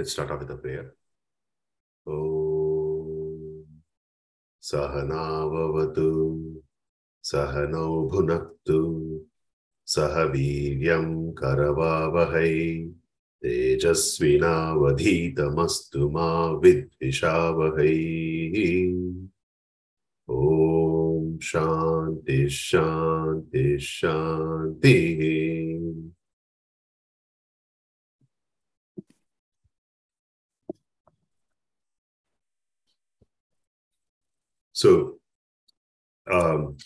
Let's start off with a prayer. Om Sahanavavatu Sahanau Bhunaktu Sahaviryam Karavavahai तेजस्विनावधीतमस्तु मा विद्विषावहै ॐ शान्ति शान्तिः So, um,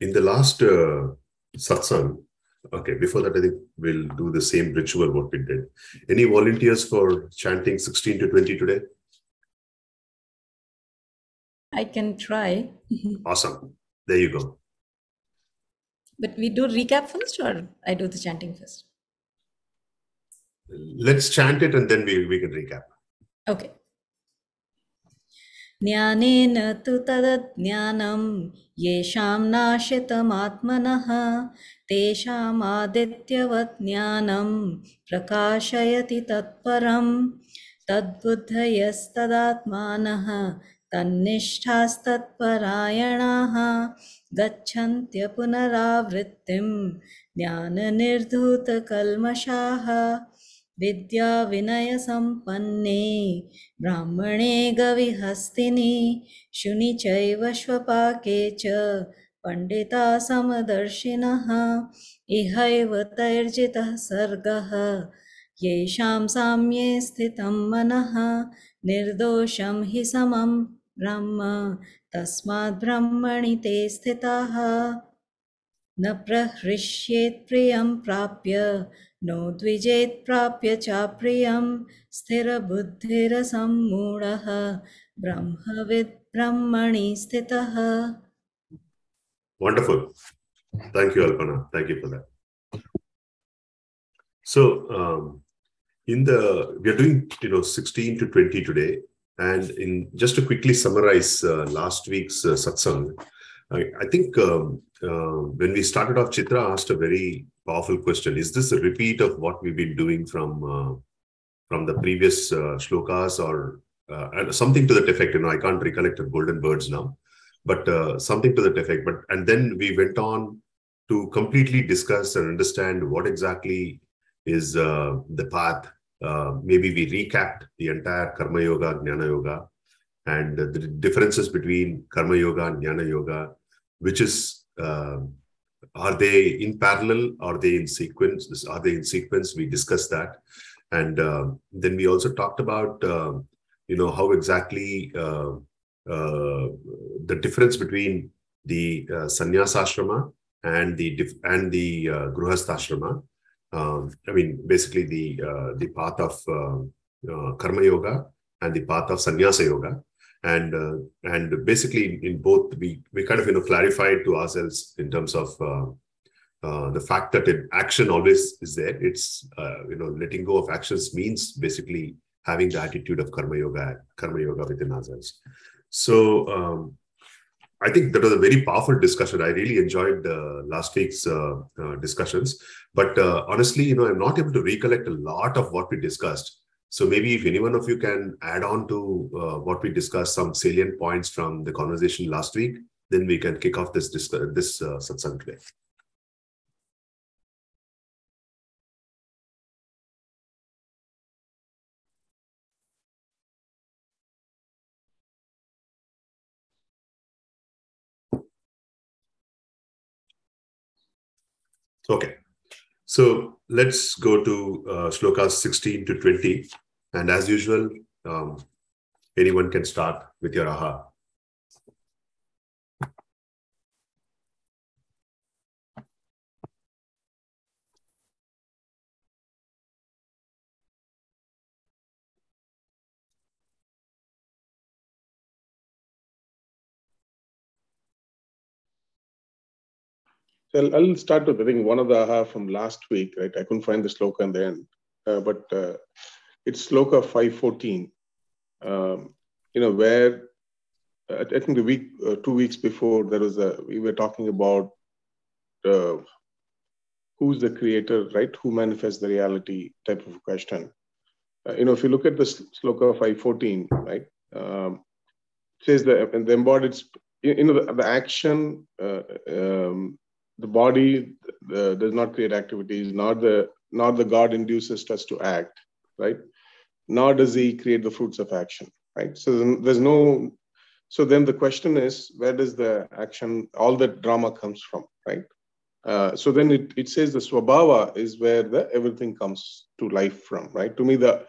in the last uh, satsang, okay, before that, I think we'll do the same ritual what we did. Any volunteers for chanting 16 to 20 today? I can try. Awesome. There you go. But we do recap first, or I do the chanting first? Let's chant it and then we, we can recap. Okay. ज्ञानेन तु तदज्ञानं येषां नाशितमात्मनः तेषामादित्यवत् ज्ञानं प्रकाशयति तत्परं। तद्बुद्धयस्तदात्मानः तन्निष्ठास्तत्परायणाः गच्छन्त्य पुनरावृत्तिं ज्ञाननिर्धूतकल्मषाः। विद्याविनयसम्पन्ने ब्राह्मणे गविहस्तिनि, शुनि चैव च, पण्डिता समदर्शिनः, इहैव तैर्जितः सर्गः। येषां साम्ये स्थितं मनः, निर्दोषं हि समं ब्रह्म तस्मात् ब्रह्मणि ते स्थिताः। न प्रहृष्येत् प्रियं प्राप्य नो द्विजेत् प्राप्य चाप्रियं स्थिरबुद्धिरसम्मूढः ब्रह्मविद् ब्रह्मणि स्थितः Wonderful. Thank you, Alpana. Thank you for that. So, um, in the we are doing you know 16 to 20 today, and in just to quickly summarize uh, last week's uh, satsang, I, I think um, uh, when we started off, Chitra asked a very powerful question: Is this a repeat of what we've been doing from uh, from the previous uh, shlokas, or uh, something to that effect? You know, I can't recollect the golden birds now, but uh, something to that effect. But and then we went on to completely discuss and understand what exactly is uh, the path. Uh, maybe we recapped the entire Karma Yoga, Jnana Yoga, and the differences between Karma Yoga and Jnana Yoga, which is are they in parallel? Are they in sequence? Are they in sequence? We discussed that, and uh, then we also talked about uh, you know how exactly uh, uh, the difference between the uh, sannyasa ashrama and the dif- and the uh, gruhastha um, I mean, basically the uh, the path of uh, karma yoga and the path of sannyasa yoga, and uh, and basically in both we we kind of you know clarified to ourselves in terms of uh, uh, the fact that it, action always is there. It's uh, you know letting go of actions means basically having the attitude of karma yoga karma yoga within ourselves. So. Um, I think that was a very powerful discussion. I really enjoyed uh, last week's uh, uh, discussions. But uh, honestly, you know, I'm not able to recollect a lot of what we discussed. So maybe if any one of you can add on to uh, what we discussed, some salient points from the conversation last week, then we can kick off this this uh, satsang today. Okay. So let's go to uh, shlokas 16 to 20. And as usual, um, anyone can start with your aha. I'll, I'll start with I think one of the aha from last week, right? I couldn't find the sloka in the end, uh, but uh, it's sloka 514. Um, you know, where I think the week, uh, two weeks before, there was a, we were talking about uh, who's the creator, right? Who manifests the reality type of question. uh, you know, if you look at the sloka 514, right, um, says the, the embodied, you know, the, the action, uh, um, the body uh, does not create activities, nor the, nor the God induces us to act, right? Nor does he create the fruits of action, right? So there's no, so then the question is, where does the action, all the drama comes from, right? Uh, so then it, it says the swabhava is where the everything comes to life from, right? To me, the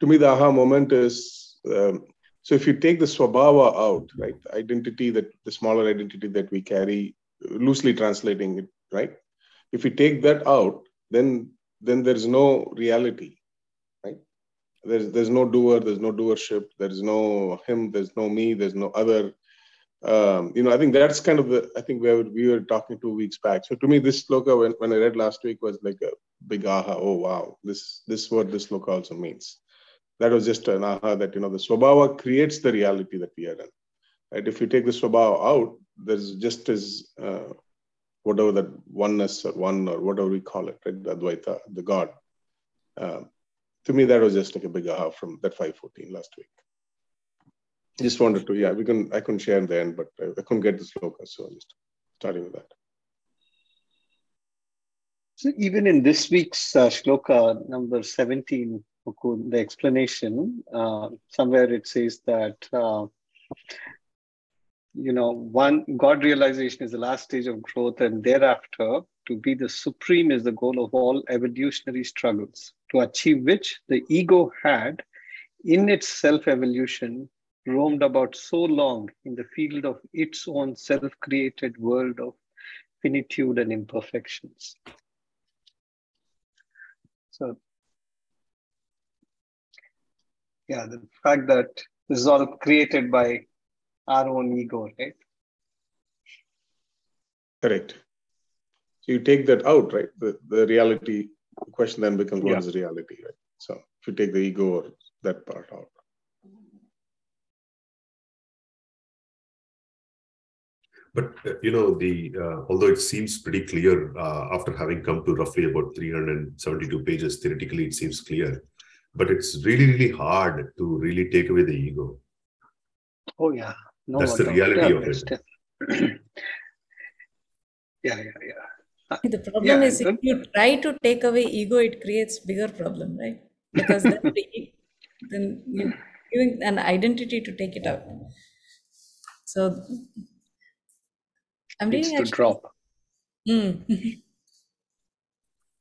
to me the aha moment is um, so if you take the swabhava out, right, identity that the smaller identity that we carry, loosely translating it, right? If you take that out, then then there's no reality, right? There's there's no doer, there's no doership, there's no him, there's no me, there's no other um, you know, I think that's kind of the, I think where we were talking two weeks back. So to me, this sloka, when, when I read last week, was like a big aha. Oh, wow, this, this is what this sloka also means. That was just an aha that, you know, the swabhava creates the reality that we are in. Right? If you take the swabhava out, there's just as, uh, whatever that oneness or one or whatever we call it, right? The Advaita, the God. Um, to me, that was just like a big aha from that 514 last week just wanted to, yeah, we can, I couldn't share in the end, but I, I couldn't get the sloka, so I'm just starting with that. So even in this week's uh, shloka number 17, the explanation, uh, somewhere it says that, uh, you know, one, God realization is the last stage of growth and thereafter to be the supreme is the goal of all evolutionary struggles, to achieve which the ego had in its self-evolution roamed about so long in the field of its own self created world of finitude and imperfections. So, yeah, the fact that this is all created by our own ego, right? Correct. So you take that out, right? The, the reality the question then becomes what yeah. is reality, right? So if you take the ego or that part out. But uh, you know, the uh, although it seems pretty clear uh, after having come to roughly about 372 pages, theoretically it seems clear, but it's really really hard to really take away the ego. Oh yeah, no that's the reality of it. yeah, yeah, yeah. The problem yeah, is if you try to take away ego, it creates bigger problem, right? Because then, then you're giving an identity to take it out. So I'm reading to drop. Mm.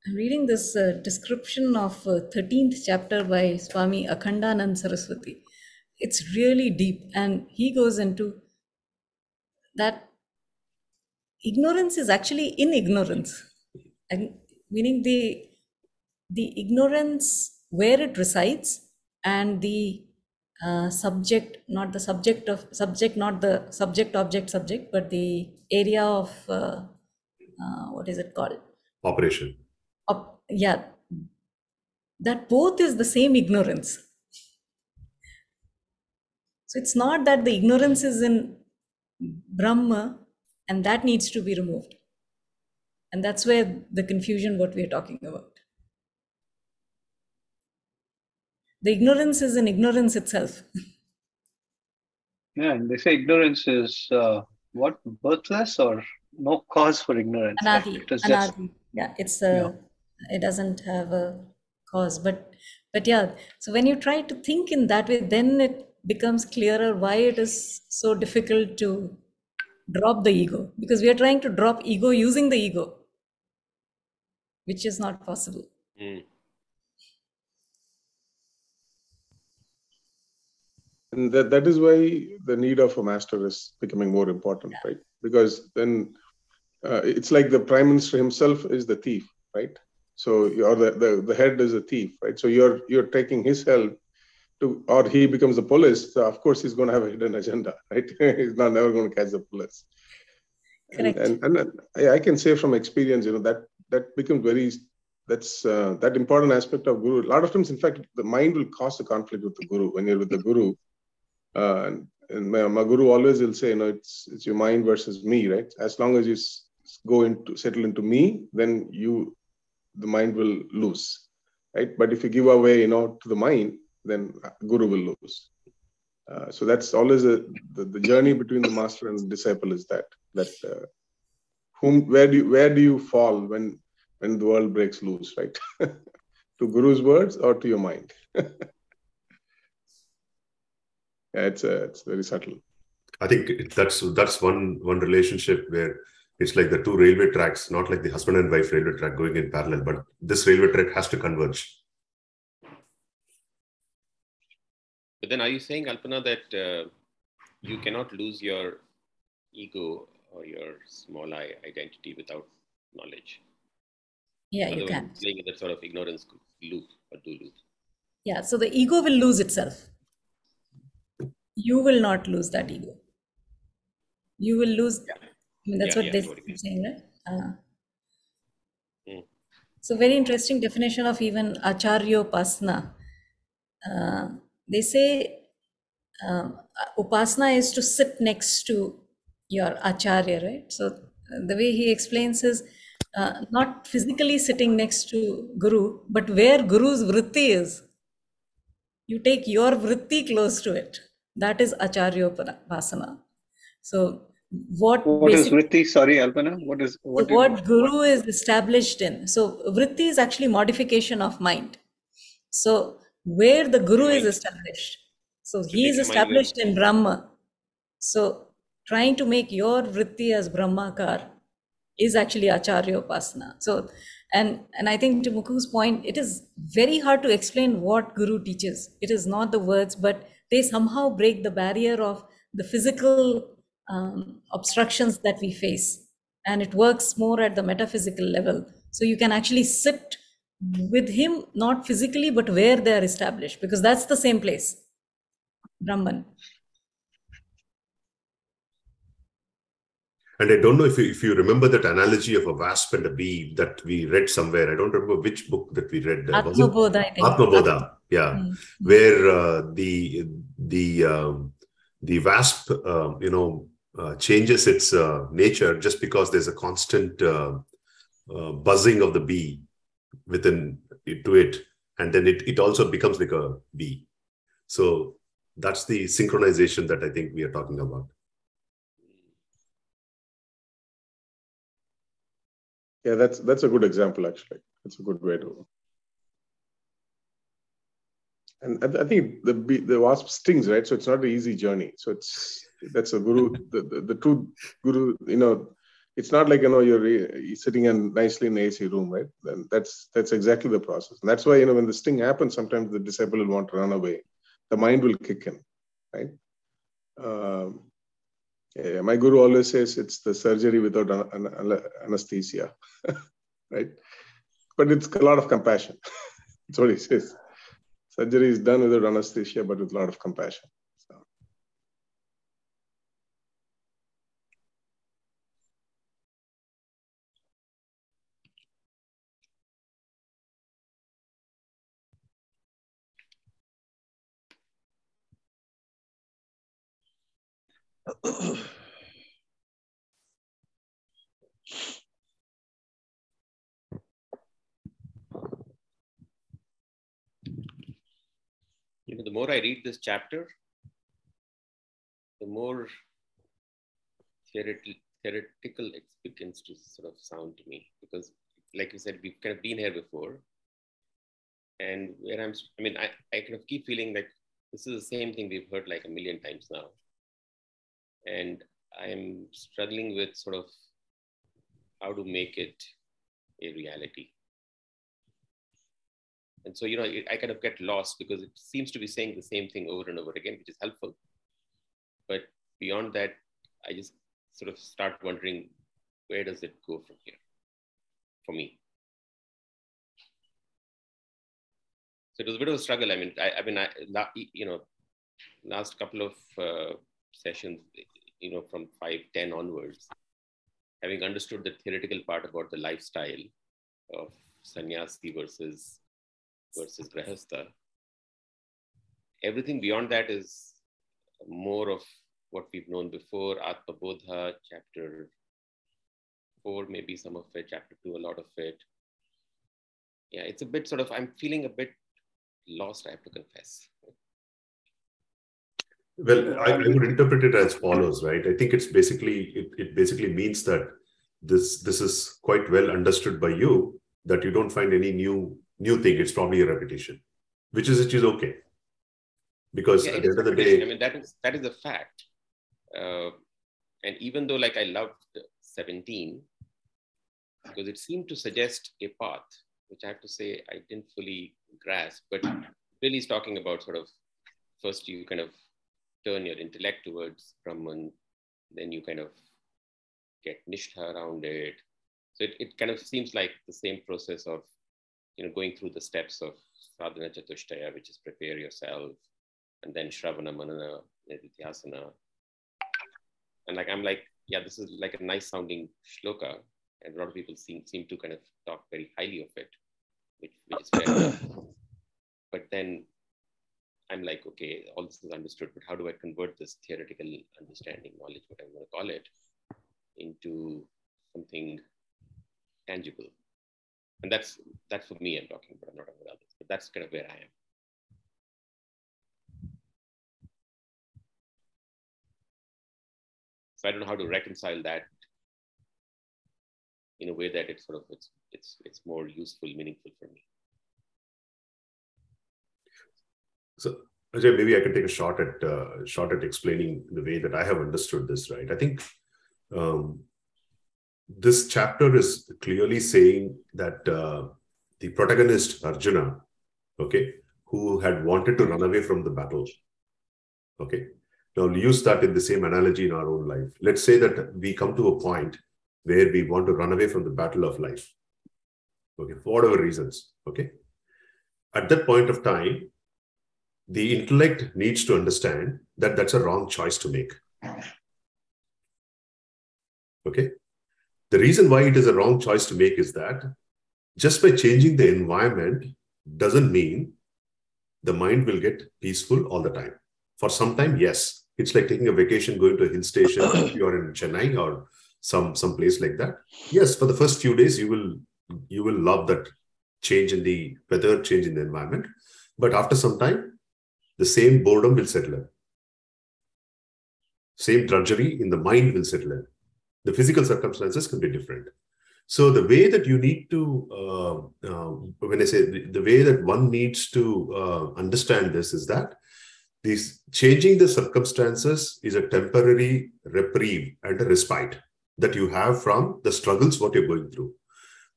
I'm reading this uh, description of uh, 13th chapter by Swami Akhandanand Saraswati. It's really deep, and he goes into that ignorance is actually in ignorance, and meaning the the ignorance where it resides and the uh, subject not the subject of subject not the subject object subject but the area of uh, uh, what is it called? Operation. Op- yeah. That both is the same ignorance so it's not that the ignorance is in brahma and that needs to be removed and that's where the confusion what we are talking about the ignorance is in ignorance itself. yeah, and they say ignorance is uh, what birthless or no cause for ignorance. Anadi. It Anadi. Just, yeah, it's a. Yeah. It doesn't have a cause, but but yeah. So when you try to think in that way, then it becomes clearer why it is so difficult to drop the ego. Because we are trying to drop ego using the ego, which is not possible. Mm. and that, that is why the need of a master is becoming more important right? Because then uh, it's like the prime minister himself is the thief right? So or the, the, the head is a thief right? So you're you're taking his help to or he becomes a police so of course he's going to have a hidden agenda right he's not never going to catch the police Correct. and, and, and I, I can say from experience you know that that becomes very that's uh, that important aspect of guru a lot of times in fact the mind will cause a conflict with the guru when you're with the guru uh, and, and my, my, guru always will say, you know, it's it's your mind versus me, right? As long as you s- go into settle into me, then you the mind will lose. right? But if you give away, you know, to the mind, then guru will lose. Uh, so that's always a, the, the journey between the master and the disciple is that that uh, whom where do you, where do you fall when when the world breaks loose, right? to guru's words or to your mind? yeah, it's uh, it's very subtle. I think that's that's one one relationship where it's like the two railway tracks, not like the husband and wife railway track going in parallel, but this railway track has to converge. But then, are you saying, Alpana, that uh, you cannot lose your ego or your small I identity without knowledge? Yeah, you can. Playing in that sort of ignorance loop or do loop. Yeah, so the ego will lose itself. You will not lose that ego. You will lose. Yeah. I mean, that's Yeah, what yeah, they're it. saying, right? Uh, Mm. So, very interesting definition of even Acharyopasana. Uh, they say um, Upasana is to sit next to your Acharya, right? So, the way he explains is uh, not physically sitting next to Guru, but where Guru's vritti is. You take your vritti close to it. That is acharya upasana. So, what, What is vritti? Sorry, Alpana. What is what? you- what guru is established in so vritti is actually modification of mind so where the guru is established. So he is take the mind established in brahma. So trying to make your vritti as brahmakar is actually acharya upasana so and and i think to muku's point it is very hard to explain what guru teaches. It is not the words but they somehow break the barrier of the physical um, obstructions that we face. And it works more at the metaphysical level. So you can actually sit with him not physically but where they are established because that's the same place brahman And I don't know if you, if you remember that analogy of a wasp and a bee that we read somewhere. I don't remember which book that we read. Uh, atmabodha i think Atmabodha, yeah, Mm. where uh, the the um, the wasp, uh, you know, uh, changes its uh, nature just because there's a constant uh, buzzing of the bee within to it, and then it it also becomes like a bee. So that's the synchronization that I think we are talking about. Yeah, that's that's a good example actually. That's a good way to. And I, I think the the wasp stings, right? So it's not an easy journey. So it's that's a guru, the, the, the true guru. You know, it's not like you know you're, you're sitting in nicely in AC room, right? Then that's that's exactly the process. And that's why you know when the sting happens, sometimes the disciple will want to run away. The mind will kick in, right? Um, yeah, my guru always says it's the surgery without an- an- anesthesia, right? But it's a lot of compassion. That's what he says. Surgery is done without anesthesia, but with a lot of compassion. You know, the more I read this chapter, the more theoretical, it begins to sort of sound to me because, like you said, we've kind of been here before. And where I'm, I mean, I, I kind of keep feeling like this is the same thing we've heard like a million times now. And I'm struggling with sort of how to make it a reality. And so, you know, I kind of get lost because it seems to be saying the same thing over and over again, which is helpful. But beyond that, I just sort of start wondering where does it go from here for me? So it was a bit of a struggle. I mean, I, I mean, I, you know, last couple of uh, sessions, you know, from 5, 10 onwards, having understood the theoretical part about the lifestyle of sannyasi versus versus grahastha, everything beyond that is more of what we've known before. Atma Bodha, chapter four, maybe some of it, chapter two, a lot of it. Yeah, it's a bit sort of, I'm feeling a bit lost, I have to confess. Well, I, I would interpret it as follows, right? I think it's basically it, it basically means that this this is quite well understood by you that you don't find any new new thing. It's probably a repetition, which is which is okay. Because Yeah, at the end of the day, I mean, that is that is a fact. Uh, and even though, like, I loved 17 because it seemed to suggest a path, which I have to say I didn't fully grasp. But really, is talking about sort of first you kind of turn your intellect towards Brahman, then you kind of get nishtha around it. So it, it kind of seems like the same process of you know going through the steps of sadhana chatushtaya, which is prepare yourself, and then shravana manana nididhyasana. And like I'm like, yeah, this is like a nice sounding shloka, and a lot of people seem seem to kind of talk very highly of it, which which is fair. but then I'm like, okay, all this is understood, but how do I convert this theoretical understanding, knowledge, whatever you want to call it, into something tangible? And that's that's for me I'm talking about, not about others. But that's kind of where I am. So I don't know how to reconcile that in a way that it's sort of it's it's it's more useful, meaningful for me. So, Ajay, maybe I can take a shot at uh, shot at explaining the way that I have understood this. Right? I think um, this chapter is clearly saying that uh, the protagonist Arjuna, okay, who had wanted to run away from the battle, okay. Now we'll use that in the same analogy in our own life. Let's say that we come to a point where we want to run away from the battle of life, okay, for whatever reasons, okay. At that point of time, the intellect needs to understand that that's a wrong choice to make. Okay. The reason why it is a wrong choice to make is that just by changing the environment doesn't mean the mind will get peaceful all the time. For some time, yes. It's like taking a vacation, going to a hill station, if you're in Chennai or some some place like that. Yes, for the first few days, you will you will love that change in the weather, change in the environment. But after some time, the same boredom will settle in. Same drudgery in the mind will settle in. The physical circumstances can be different. So the way that you need to, uh, uh, when I say the, way that one needs to uh, understand this is that this changing the circumstances is a temporary reprieve and a respite that you have from the struggles what you're going through.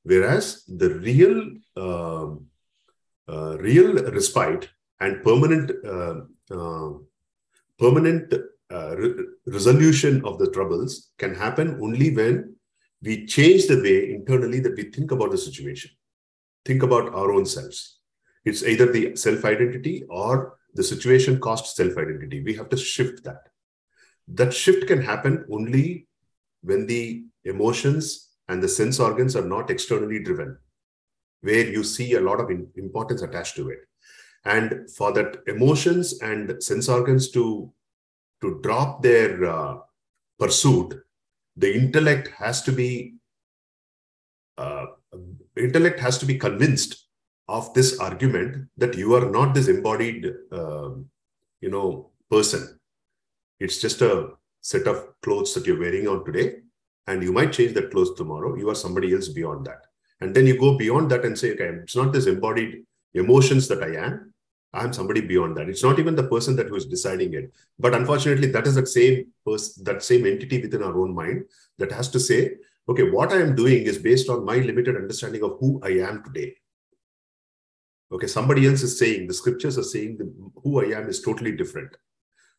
Whereas the real, um, uh, real respite and permanent uh, uh, permanent uh, re- resolution of the troubles can happen only when we change the way internally that we think about the situation. Think about our own selves. It's either the self identity or the situation cost self identity we have to shift that. That shift can happen only when the emotions and the sense organs are not externally driven where you see a lot of importance attached to it and for that emotions and sense organs to to drop their uh, pursuit the intellect has to be uh, intellect has to be convinced of this argument that you are not this embodied uh, you know person. It's just a set of clothes that you're wearing on today and you might change that clothes tomorrow. You are somebody else beyond that. And then you go beyond that and say okay it's not this embodied emotions that i am I'm somebody beyond that. It's not even the person that who is deciding it. But unfortunately, that is that same person, that same entity within our own mind that has to say, okay, what I am doing is based on my limited understanding of who I am today. Okay, somebody else is saying, the scriptures are saying that who I am is totally different.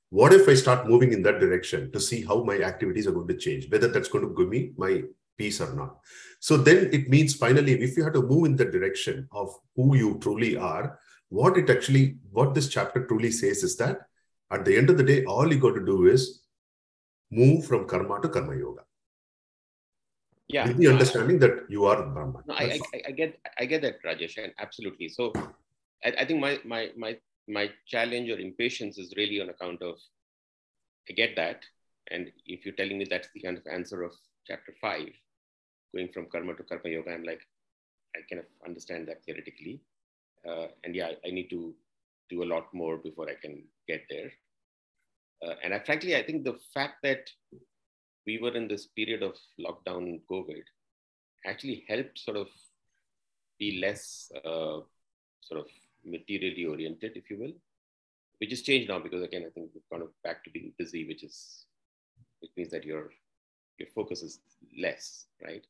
What if I start moving in that direction to see how my activities are going to change, whether that's going to give me my peace or not? So then it means finally, if you have to move in the direction of who you truly are, what it actually what this chapter truly says is that at the end of the day all you got to do is move from karma to karma yoga Yeah. with the understanding that you are brahman No, I, I, I get I get that, Rajesh, and absolutely. So I, I think my my my my challenge or impatience is really on account of I get that. And if you're telling me that's the kind of answer of chapter five, going from karma to karma yoga, I'm like, I kind of understand that theoretically. Uh, and yeah, I need to do a lot more before I can get there. Uh, and I, frankly, I think the fact that we were in this period of lockdown COVID actually helped sort of be less uh, sort of materially oriented, if you will, which has changed now because again, I think we've gone back to being busy, which is which means that your your focus is less, right?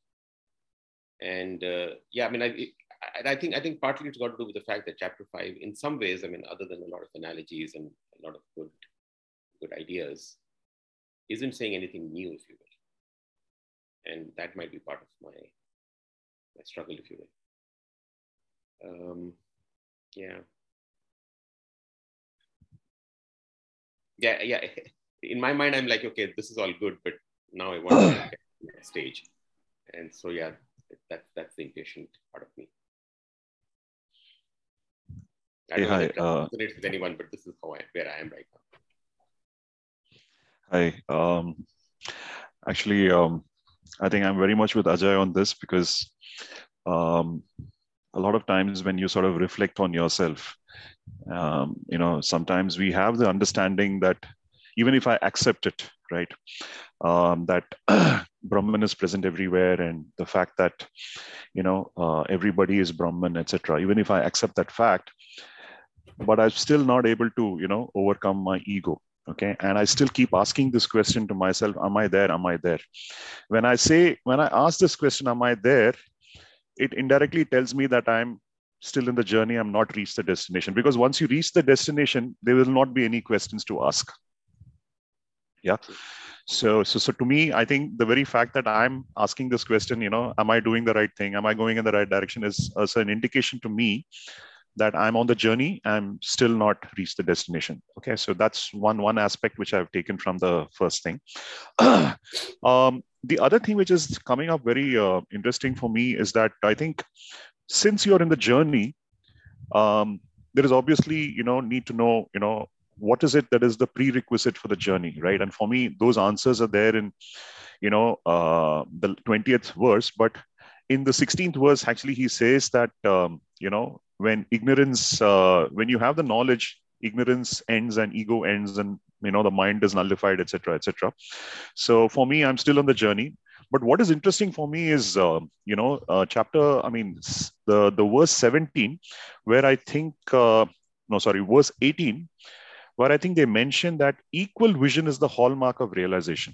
And uh, yeah, I mean, I, I, I think I think partly it's got to do with the fact that chapter five, in some ways, I mean, other than a lot of analogies and a lot of good good ideas, isn't saying anything new, if you will. And that might be part of my my struggle, if you will. Um, yeah. Yeah, yeah. In my mind, I'm like, okay, this is all good, but now I want to get to the next stage. And so, yeah, that, that's the impatient part of me. I Hey, don't hi, know if that uh, resonates with anyone, but this is how I, where I am right now. Hi. Um, actually, um, I think I'm very much with Ajay on this because um, a lot of times when you sort of reflect on yourself, um, you know, sometimes we have the understanding that even if I accept it, right, um, that Brahman is present everywhere, and the fact that you know uh, everybody is Brahman, etc. Even if I accept that fact, but I'm still not able to, you know, overcome my ego okay? And i still keep asking this question to myself am i there? Am i there? When i say when i ask this question am i there? It indirectly tells me that i'm still in the journey i'm not reached the destination. Because once you reach the destination there will not be any questions to ask. Yeah? So so so to me i think the very fact that i'm asking this question you know am i doing the right thing? Am i going in the right direction is, is an indication to me that i'm on the journey i'm still not reached the destination. Okay so that's one one aspect which i've taken from the first thing. Um, the other thing which is coming up very uh, interesting for me is that i think since you're in the journey um, there is obviously you know need to know you know what is it that is the prerequisite for the journey right? And for me those answers are there in you know uh, the 20th verse but in the 16th verse actually he says that um, you know when ignorance uh, when you have the knowledge ignorance ends and ego ends and you know the mind is nullified etc etc so for me i'm still on the journey. But what is interesting for me is uh, you know uh, chapter i mean the the verse 17 where i think uh, no sorry verse 18 where i think they mention that equal vision is the hallmark of realization.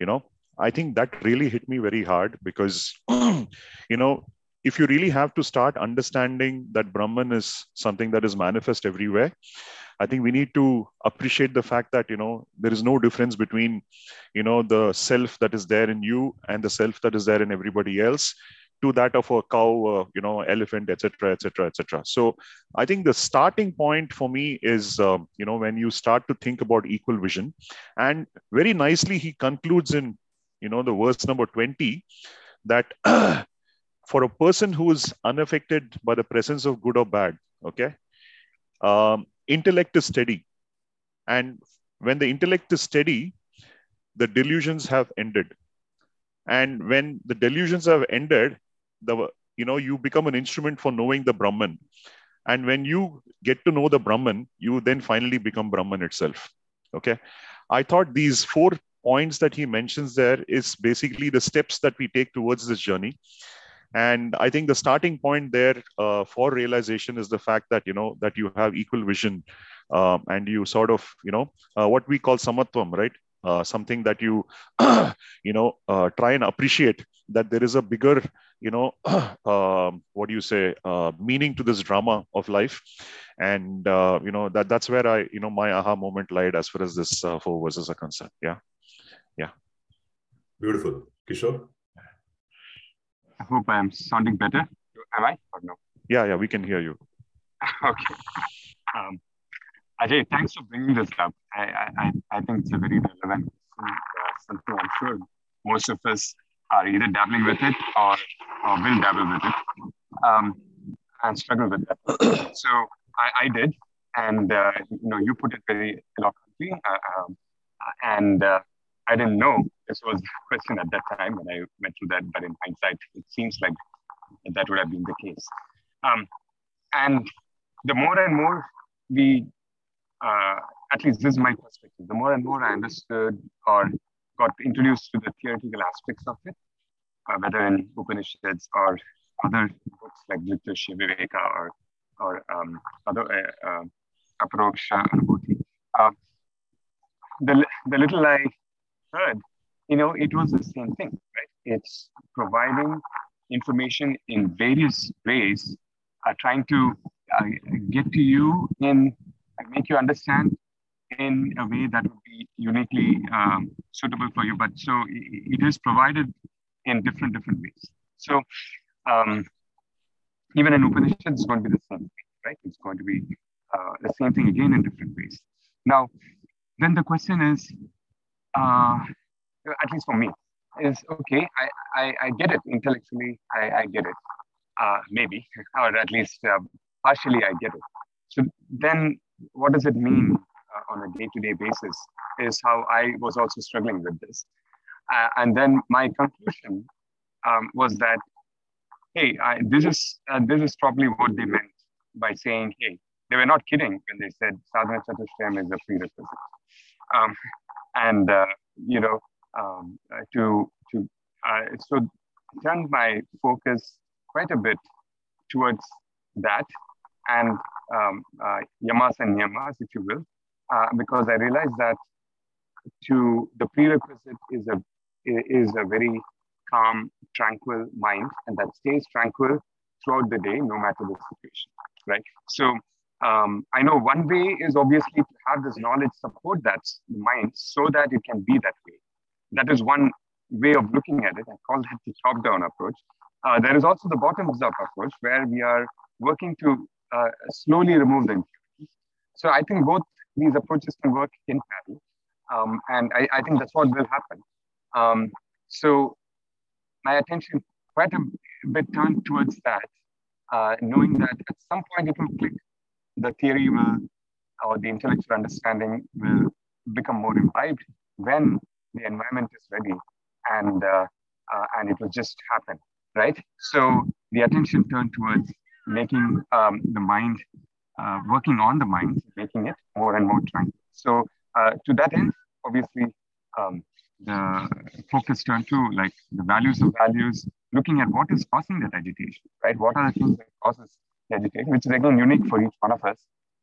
You know i think that really hit me very hard because you know if you really have to start understanding that brahman is something that is manifest everywhere i think we need to appreciate the fact that you know there is no difference between you know the self that is there in you and the self that is there in everybody else to that of a cow uh, you know elephant etc etc etc so i think the starting point for me is um, you know when you start to think about equal vision. And very nicely he concludes in you know the verse number 20 that for a person who is unaffected by the presence of good or bad okay um, intellect is steady. And when the intellect is steady the delusions have ended. And when the delusions have ended the you know you become an instrument for knowing the brahman. And when you get to know the brahman you then finally become brahman itself okay? I thought these four points that he mentions there is basically the steps that we take towards this journey and i think the starting point there uh, for realization is the fact that you know that you have equal vision um, and you sort of you know uh, what we call samatvam right uh, something that you you know uh, try and appreciate that there is a bigger you know um, what do you say uh, meaning to this drama of life and uh, you know that that's where i you know my aha moment lied as far as this four verses are concerned yeah Yeah. Beautiful. Kishore? I hope I'm sounding better. Am I or no? yeah yeah we can hear you okay. Um, Ajay, thanks for bringing this up. I, I, I- I think it's a very relevant question, uh, something I'm sure most of us are either dabbling with it or, or will dabble with it um, and struggle with that. so I, I did, and uh, you know, you put it very eloquently, uh, um, and uh, I didn't know this was the question at that time when I went through that. But in hindsight, it seems like that would have been the case. Um, and the more and more we, uh, at least this is my perspective, the more and more I understood or got introduced to the theoretical aspects of it, uh, whether in Upanishads or other books like Jyotish Viveka or, or um, other uh, uh, Aparoksha Anubhuti. Uh, the, the little I heard, you know, it was the same thing, right? It's providing information in various ways, uh, trying to uh, get to you and make you understand in a way that would be uniquely um, suitable for you. But so it is provided in different different ways. So um, even in Upanishads, it's going to be the same thing, right? It's going to be uh, the same thing again in different ways. Now, then the question is, uh, at least for me, is okay, I, I, I get it intellectually, I, I get it, uh, maybe, or at least uh, partially I get it. So then what does it mean uh, on a day-to-day basis is how I was also struggling with this. Uh, and then my conclusion um, was that, hey, I, this is uh, this is probably what they meant by saying, hey, they were not kidding when they said sadhana chatushtayam is a prerequisite. Um, and uh, you know, um, to to uh, so turn my focus quite a bit towards that and um, uh, yamas and niyamas, if you will, uh, because I realized that to the prerequisite is a is a very calm, tranquil mind, and that stays tranquil throughout the day, no matter the situation, right? So um, I know one way is obviously to have this knowledge support that mind so that it can be that way. That is one way of looking at it. I call that the top-down approach. Uh, there is also the bottoms-up approach where we are working to uh, slowly remove the impurities. So I think both these approaches can work in parallel. Um, and I, I, think that's what will happen. Um, so my attention quite a bit turned towards that, uh, knowing that at some point it will click. The theory will, or the intellectual understanding will become more imbibed when the environment is ready and, uh, uh, and it will just happen, right? So the attention turned towards making um, the mind, uh, working on the mind, making it more and more tranquil. So uh, to that end, obviously, um, the focus turned to like the values of values, looking at what is causing that agitation, right? What are the things that causes agitation, which is again unique for each one of us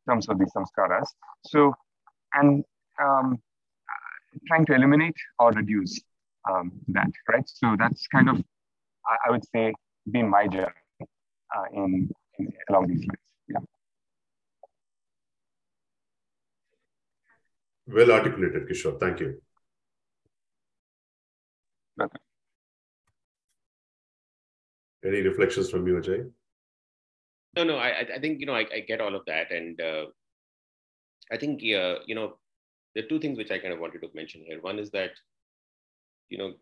in terms of these samskaras. So, and um, trying to eliminate or reduce um, that, right? So that's kind of, I, I would say, been my journey uh, in, in, along these lines. Yeah. Well articulated, Kishore. Thank you. Any reflections from you, Ajay? No, no. I, I think you know I, I get all of that, and uh, I think uh, you know there are two things which I kind of wanted to mention here. One is that you know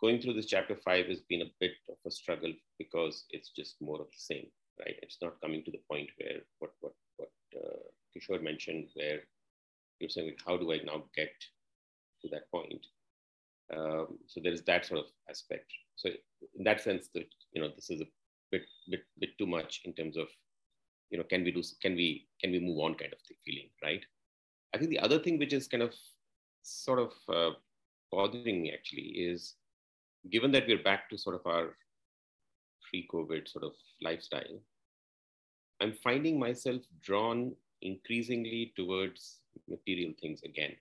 going through this chapter five has been a bit of a struggle because it's just more of the same, right? It's not coming to the point where what what what uh, Kishore mentioned, where you're saying, how do I now get to that point? Um, so there is that sort of aspect. So in that sense, that you know, this is a bit bit bit too much in terms of, you know, can we do can we can we move on kind of feeling, right? I think the other thing which is kind of sort of uh, bothering me actually is given that we're back to sort of our pre-COVID sort of lifestyle, I'm finding myself drawn increasingly towards material things again,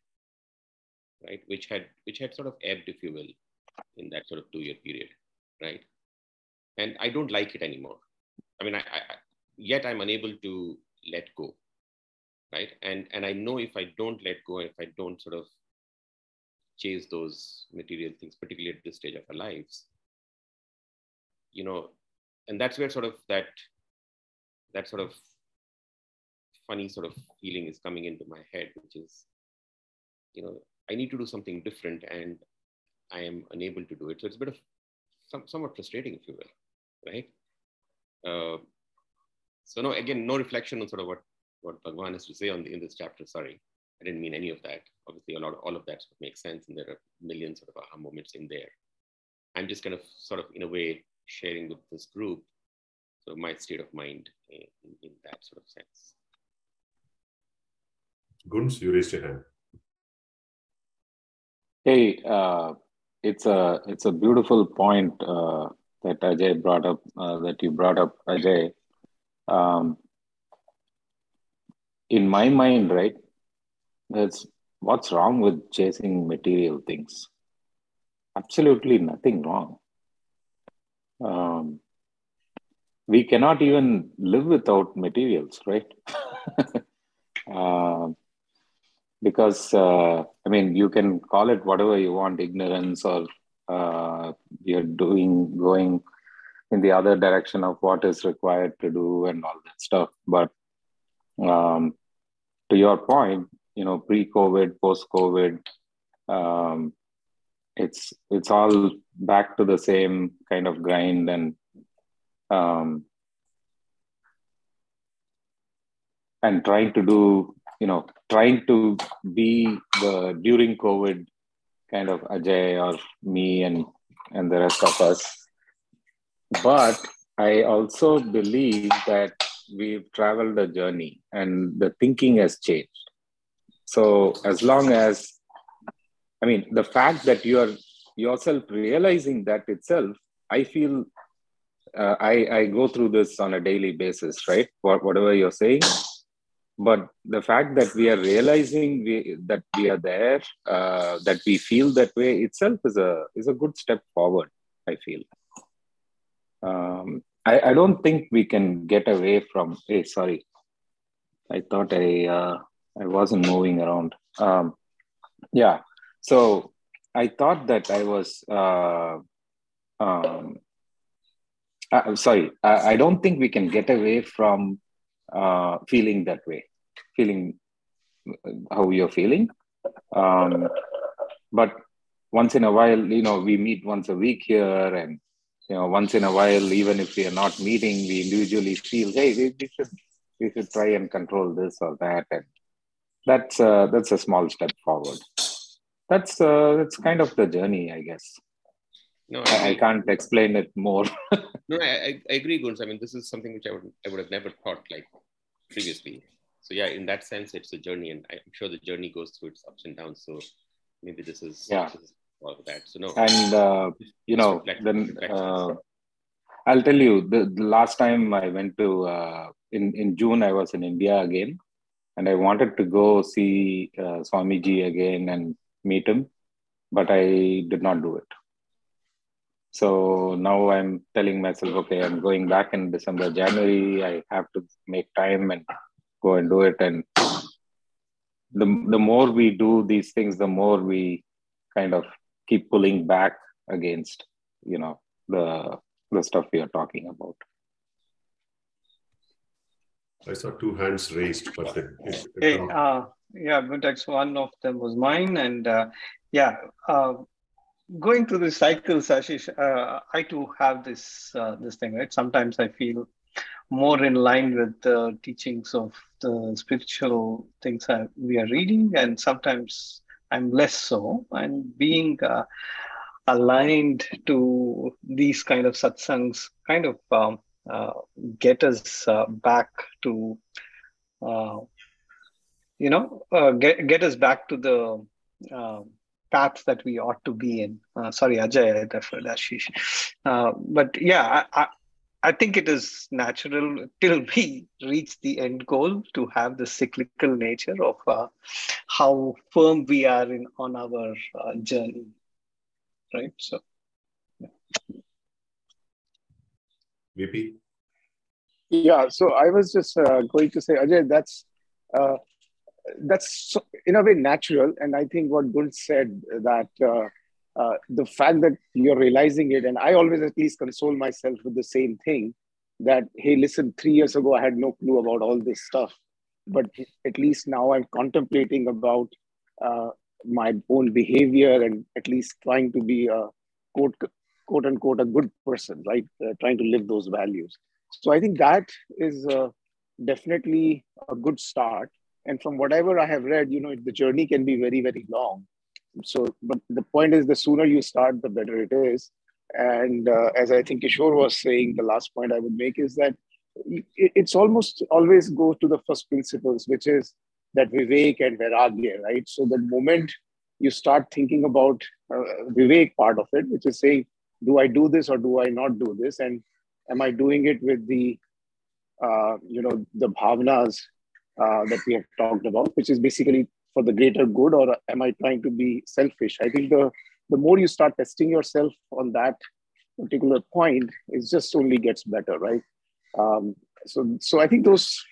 right? Which had which had sort of ebbed, if you will, in that sort of two-year period, right? And I don't like it anymore. I mean, I, I yet I'm unable to let go, right? And and I know if I don't let go, if I don't sort of chase those material things, particularly at this stage of our lives, you know, and that's where sort of that that sort of funny sort of feeling is coming into my head, which is, you know, I need to do something different and I am unable to do it. So it's a bit of some, somewhat frustrating, if you will, right? Uh, so no, again, no reflection on sort of what what Bhagwan has to say on the, in this chapter. Sorry, I didn't mean any of that. Obviously, a lot of all of that makes sense, and there are millions sort of aha moments in there. I'm just kind of sort of in a way sharing with this group. So my state of mind in, in that sort of sense. Guns, you raised your hand. Hey, uh, it's a it's a beautiful point uh, that Ajay brought up. Uh, that you brought up, Ajay. Um, in my mind, right? That's what's wrong with chasing material things. Absolutely nothing wrong. Um, we cannot even live without materials, right? uh, because uh, I mean, you can call it whatever you want, ignorance, or uh, you're doing going in the other direction of what is required to do and all that stuff. But um, to your point, you know, pre-COVID, post-COVID, um, it's it's all back to the same kind of grind and um, and trying to do you know trying to be the during covid kind of ajay or me and and the rest of us. But i also believe that we've traveled a journey and the thinking has changed. So as long as i mean the fact that you are yourself realizing that itself i feel uh, I, I go through this on a daily basis right? What, whatever you're saying but the fact that we are realizing we, that we are there uh, that we feel that way itself is a is a good step forward i feel. Um, I, I don't think we can get away from hey sorry. I thought i uh, i wasn't moving around. Um, yeah. So i thought that i was uh, um, uh, sorry. I, I don't think we can get away from uh, feeling that way, feeling how you're feeling. Um, but once in a while, you know, we meet once a week here, and you know, once in a while, even if we are not meeting, we individually feel, hey, we, we should we should try and control this or that, and that's uh, that's a small step forward. That's uh, that's kind of the journey, I guess. No, I, I can't explain it more. no, I, I agree, Guns. I mean, this is something which I would I would have never thought like previously. So yeah, in that sense, it's a journey, and I'm sure the journey goes through its ups and downs. So maybe this is yeah this is all of that. So no, and uh, you know, reflect- then reflect- uh, I'll tell you the, the last time I went to uh, in in June, I was in India again, and I wanted to go see uh, Swamiji again and meet him, but I did not do it. So now I'm telling myself, okay, I'm going back in December, January. I have to make time and go and do it. And the the more we do these things, the more we kind of keep pulling back against, you know, the the stuff we are talking about. I saw two hands raised, but it, it, it- Hey, uh, yeah, Guntex, one of them was mine. And uh, yeah, uh, going through the cycle, Ashish, uh, I too have this uh, this thing, right? Sometimes I feel more in line with the teachings of the spiritual things I, we are reading, and sometimes I'm less so. And being uh, aligned to these kind of satsangs kind of um, uh, get us uh, back to uh, you know uh, get, get us back to the uh, path that we ought to be in sorry ajay i referred ashish but yeah I, I I think it is natural till we reach the end goal to have the cyclical nature of uh, how firm we are in on our uh, journey, right? So, VP? Yeah, so I was just uh, going to say, Ajay, that's uh, that's so, in a way natural, and I think what Gun said that uh, the fact that you're realizing it, and I always at least console myself with the same thing that hey, listen, three years ago I had no clue about all this stuff, but at least now I'm contemplating about uh, my own behavior and at least trying to be a quote quote unquote a good person, right? Uh, trying to live those values. So I think that is uh, definitely a good start. And from whatever I have read, you know, the journey can be very, very long. So, but the point is, the sooner you start, the better it is. And uh, as I think Kishore was saying, the last point I would make is that it's almost always go to the first principles, which is that Vivek and Vairagya, right? So the moment you start thinking about uh, Vivek part of it, which is saying, do I do this or do I not do this? And am I doing it with the, uh, you know, the bhavnas uh, that we have talked about, which is basically for the greater good, or am I trying to be selfish? I think the the more you start testing yourself on that particular point, it just only gets better, right? Um, so, so I think those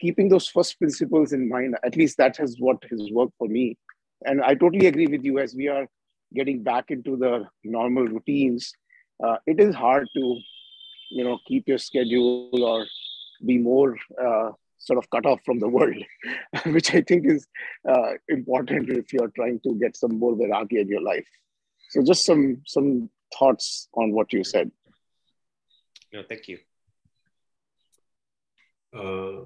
keeping those first principles in mind, at least that has what has worked for me. And I totally agree with you as we are getting back into the normal routines. Uh, it is hard to, you know, keep your schedule or be more uh, sort of cut off from the world, which I think is uh, important if you're trying to get some more variety in your life. So just some some thoughts on what you said. No, thank you. Uh,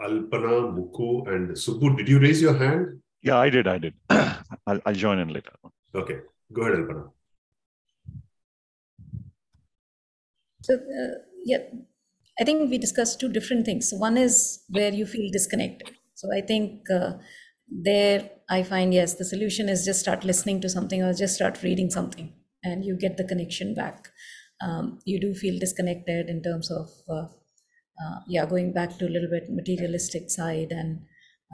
Alpana, Muku, and Subbu, did you raise your hand? Yeah, I did. I did. I'll, I'll join in later. Okay, go ahead, Alpana. So, uh, yeah, I think we discussed two different things. One is where you feel disconnected. So I think uh, there I find yes, the solution is just start listening to something or just start reading something, and you get the connection back. Um, you do feel disconnected in terms of uh, uh, yeah, going back to a little bit materialistic side and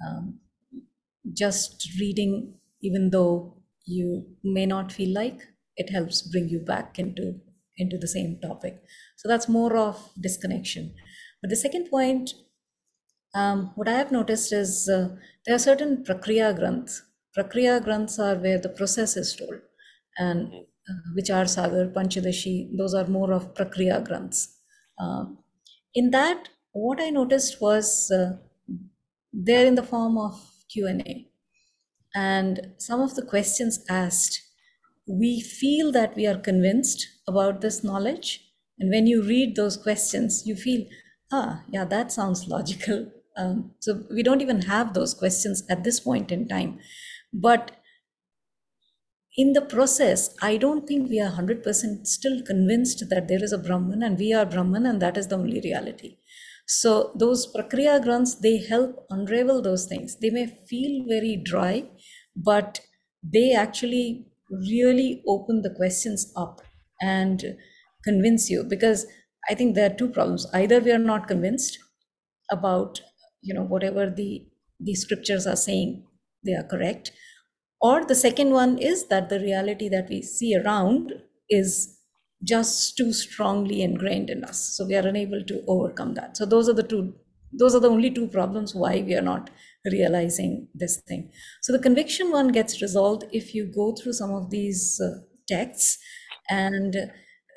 um, just reading, even though you may not feel like it helps bring you back into into the same topic. So that's more of disconnection. But the second point, um, what I have noticed is uh, there are certain prakriya granths. Prakriya granths are where the process is told, and uh, Vichar Panchadashi, those are more of prakriya granths. Um, in that, what I noticed was uh, they're in the form of Q&A. And some of the questions asked, we feel that we are convinced about this knowledge. And when you read those questions, you feel, ah, yeah, that sounds logical. Um, so we don't even have those questions at this point in time. But in the process, I don't think we are 100% still convinced that there is a Brahman and we are Brahman and that is the only reality. So those Prakriya granths, they help unravel those things. They may feel very dry, but they actually really open the questions up and convince you because I think there are two problems. Either we are not convinced about, you know, whatever the, the scriptures are saying, they are correct, or the second one is that the reality that we see around is just too strongly ingrained in us. So we are unable to overcome that. So those are the two, those are the only two problems why we are not realizing this thing. So the conviction one gets resolved if you go through some of these uh, texts and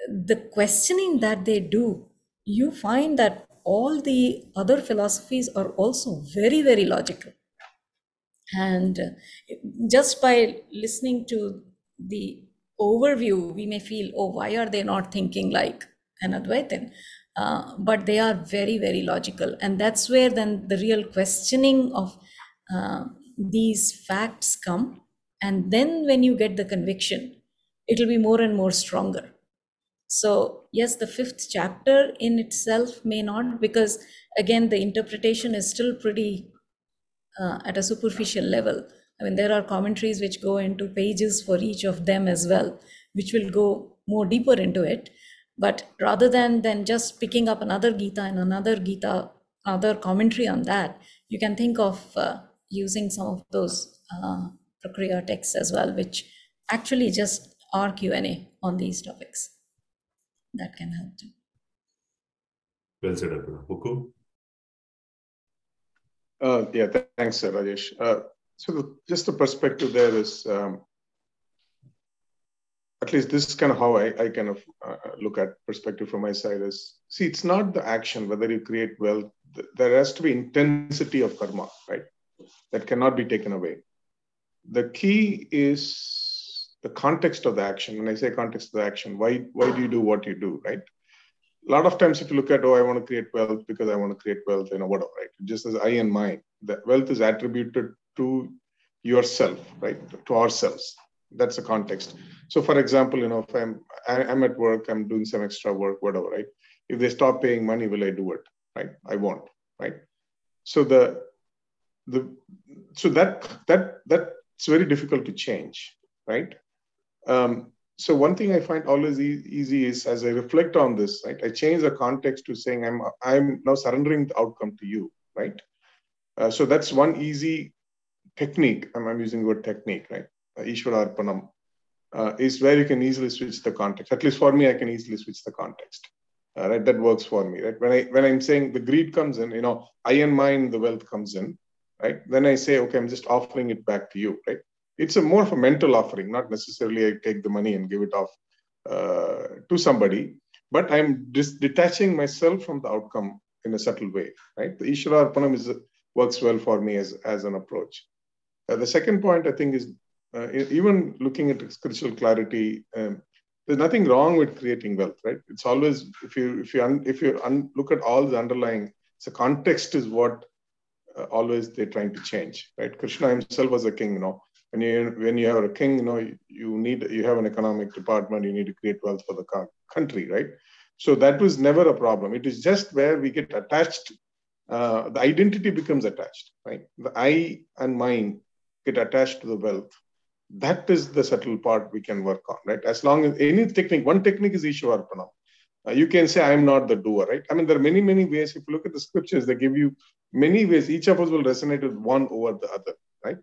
the questioning that they do, you find that all the other philosophies are also very, very logical and just by listening to the overview, we may feel, oh, why are they not thinking like an Advaitin? Uh, but they are very, very logical. And that's where then the real questioning of uh, these facts come. And then when you get the conviction, it'll be more and more stronger. So, yes, the fifth chapter in itself may not, because again, the interpretation is still pretty uh, at a superficial level. I mean, there are commentaries which go into pages for each of them as well, which will go more deeper into it. But rather than than just picking up another Gita and another Gita, other commentary on that, you can think of uh, using some of those uh, Prakriya texts as well, which actually just are Q&A on these topics. That can help too. Well said, Alpana. Muku? Uh, yeah, thanks, Rajesh. Uh, so the, just the perspective there is, um, at least this is kind of how I, I kind of uh, look at perspective from my side is, see, it's not the action, whether you create wealth, there has to be intensity of karma, right? That cannot be taken away. The key is the context of the action. When I say context of the action, why, why do you do what you do, right? a lot of times if you look at oh i want to create wealth because i want to create wealth you know whatever right just as i and mine the wealth is attributed to yourself right to ourselves That's the context. So, for example, you know, if I'm I'm at work, I'm doing some extra work, whatever, right? If they stop paying money, will I do it? Right? I won't. Right? So the the so that that that's very difficult to change, right? Um, so one thing I find always e- easy is as I reflect on this, right? I change the context to saying I'm I'm now surrendering the outcome to you, right? Uh, so that's one easy technique. I'm, I'm using the word technique, right? Ishwara Arpanam uh, is where you can easily switch the context. At least for me, I can easily switch the context. Uh, right, that works for me. Right, when I when I'm saying the greed comes in, you know, I and mine, the wealth comes in. Right, then I say, okay, I'm just offering it back to you. Right, it's a more of a mental offering, not necessarily I take the money and give it off uh, to somebody, but I'm dis- detaching myself from the outcome in a subtle way. Right, the Ishwara Arpanam is works well for me as as an approach. Uh, the second point I think is uh, even looking at spiritual clarity, um, there's nothing wrong with creating wealth, right? It's always if you if you un, if you un, look at all the underlying, the context is what uh, always they're trying to change, right? Krishna himself was a king, you know. When you when you have a king, you know, you, you need you have an economic department, you need to create wealth for the country, right? So that was never a problem. It is just where we get attached. Uh, the identity becomes attached, right? The I and mine get attached to the wealth that is the subtle part we can work on, right? As long as any technique, one technique is Ishwarpanam. Uh, you can say, I'm not the doer, right? I mean, there are many, many ways. If you look at the scriptures, they give you many ways. Each of us will resonate with one over the other, right?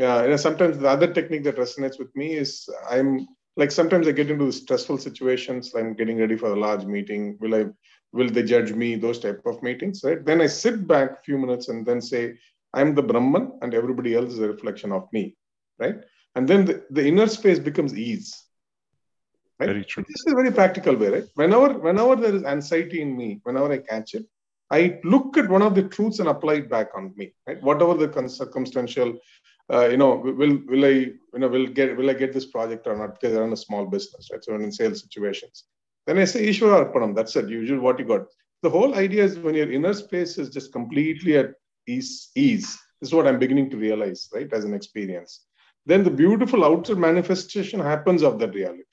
Uh, you know, sometimes the other technique that resonates with me is I'm like sometimes I get into stressful situations. I'm getting ready for a large meeting. Will I? Will they judge me? Those type of meetings, right? Then I sit back a few minutes and then say, I'm the Brahman, and everybody else is a reflection of me, right? And then the, the inner space becomes ease. Right? Very true. This is a very practical way right? Whenever whenever there is anxiety in me whenever i catch it i look at one of the truths and apply it back on me right? Whatever the circumstantial uh, you know will will i you know will get will i get this project or not because i run a small business right? So in sales situations. Then i say ishwara arpanam that's it usually what you got. The whole idea is when your inner space is just completely at ease ease this is what i'm beginning to realize right as an experience then the beautiful outer manifestation happens of that reality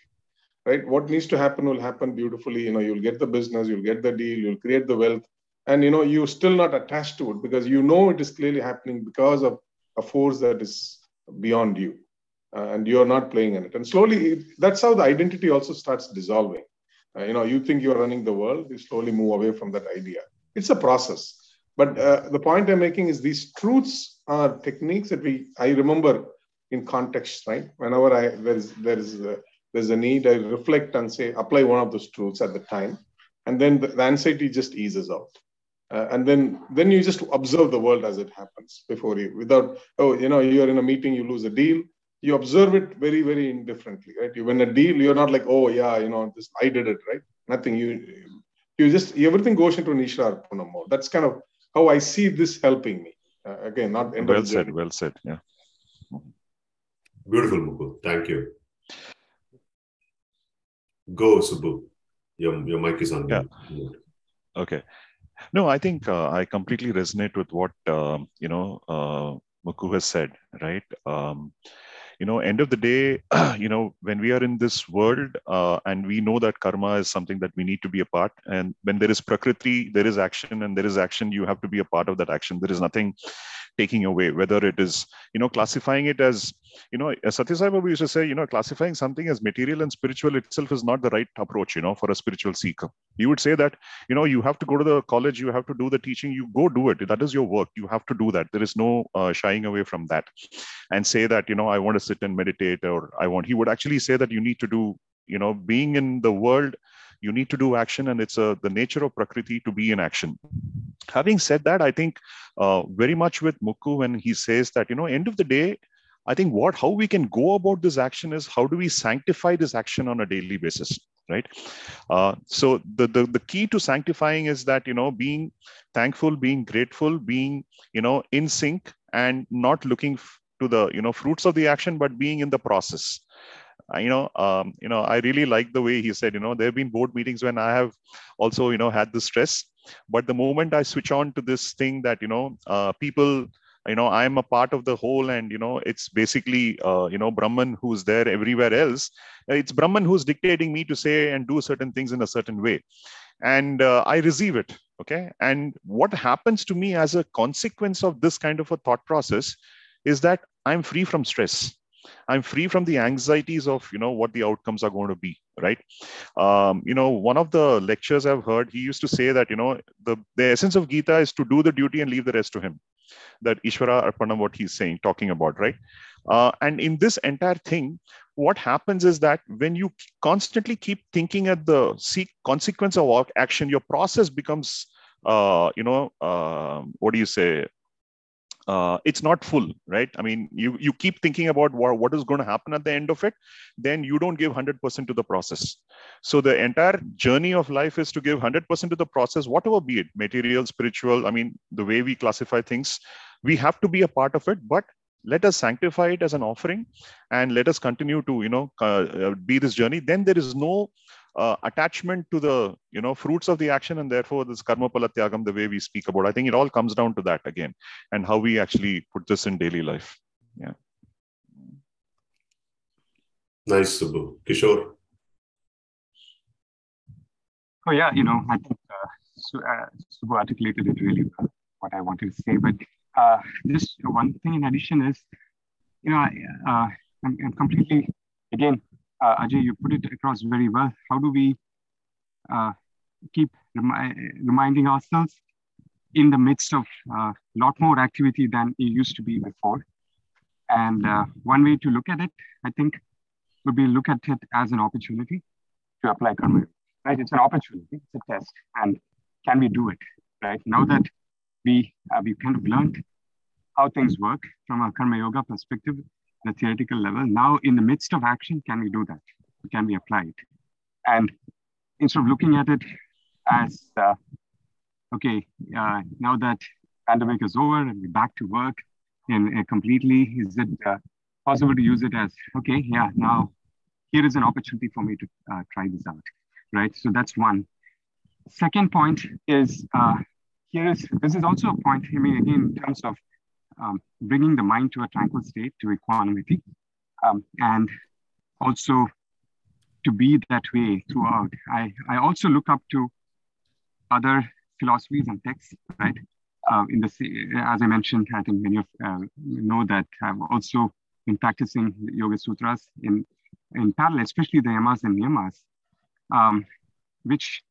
right? What needs to happen will happen beautifully. You know you'll get the business you'll get the deal you'll create the wealth. And you know you're still not attached to it because you know it is clearly happening because of a force that is beyond you uh, and you're not playing in it. And slowly that's how the identity also starts dissolving. Uh, you know you think you're running the world you slowly move away from that idea. It's a process. But uh, the point i'm making is these truths are techniques that we i remember in context, right? Whenever I there's there's a, there's a need, I reflect and say apply one of those truths at the time, and then the, the anxiety just eases out. Uh, and then then you just observe the world as it happens before you without oh you know you're in a meeting you lose a deal. You observe it very very indifferently right? You win a deal you're not like oh yeah you know this i did it right? Nothing you you just everything goes into an ishra mode. That's kind of how i see this helping me. Uh, again not well said well said yeah Beautiful, Mukul. Thank you. Go, Subbu. Your, your mic is on. Yeah. Okay. No, I think uh, I completely resonate with what uh, you know uh, Muku has said. Right. Um, you know, end of the day, you know, when we are in this world uh, and we know that karma is something that we need to be a part, and when there is prakriti, there is action, and there is action, you have to be a part of that action. There is nothing taking away, whether it is, you know, classifying it as, you know, Satya Sai used to say, you know, classifying something as material and spiritual itself is not the right approach, you know, for a spiritual seeker. You would say that, you know, you have to go to the college, you have to do the teaching, you go do it. That is your work. You have to do that. There is no uh, shying away from that and say that, you know, I want to sit and meditate or I want, he would actually say that you need to do, you know, being in the world you need to do action and it's a, the nature of prakriti to be in action having said that i think uh, very much with muku when he says that you know end of the day i think what how we can go about this action is how do we sanctify this action on a daily basis right? Uh, so the, the the key to sanctifying is that you know being thankful being grateful being you know in sync and not looking to the you know fruits of the action but being in the process. You know um, you know i really like the way he said you know there have been board meetings when i have also you know had the stress but the moment i switch on to this thing that you know uh, people you know i'm a part of the whole and you know it's basically uh, you know brahman who's there everywhere else it's brahman who's dictating me to say and do certain things in a certain way. And uh, i receive it okay? And what happens to me as a consequence of this kind of a thought process is that i'm free from stress i'm free from the anxieties of you know what the outcomes are going to be right? Um, you know one of the lectures i've heard he used to say that you know the, the essence of gita is to do the duty and leave the rest to him. That ishvara arpanam what he's saying talking about right? Uh, and in this entire thing what happens is that when you constantly keep thinking at the consequence of action your process becomes uh, you know uh, what do you say uh, it's not full, right? I mean, you you keep thinking about what, what is going to happen at the end of it, then you don't give 100% to the process. So the entire journey of life is to give 100% to the process, whatever be it, material, spiritual. I mean, the way we classify things, we have to be a part of it, but let us sanctify it as an offering and let us continue to you know uh, be this journey then there is no uh, attachment to the you know fruits of the action and therefore this karma palatyagam the way we speak about. I think it all comes down to that again and how we actually put this in daily life. Yeah. Nice subbu. Kishore? Oh yeah you know i think uh, uh, subbu articulated it really well what i wanted to say. But uh, just one thing in addition is you know I, uh, I'm, I'm completely again uh, Ajay, you put it across very well. How do we uh, keep remi- reminding ourselves in the midst of a uh, lot more activity than it used to be before? And uh, one way to look at it, I think, would be look at it as an opportunity to apply karma. Yoga. Right? It's an opportunity. It's a test, and can we do it? Right now that we uh, we kind of learned how things work from a karma yoga perspective, the theoretical level. Now, in the midst of action, can we do that? Can we apply it? And instead of looking at it as, uh, okay, uh, now that pandemic is over and we're back to work in, uh, completely, is it uh, possible to use it as, okay, yeah, now here is an opportunity for me to uh, try this out, right? So that's one. Second point is, uh, here is, this is also a point, I mean, again, in terms of um, bringing the mind to a tranquil state, to equanimity, um, and also to be that way throughout. I, I also look up to other philosophies and texts, right? Uh, in the as I mentioned, I think many of uh, know that I've also been practicing Yoga Sutras in in parallel, especially the Yamas and Niyamas, um, which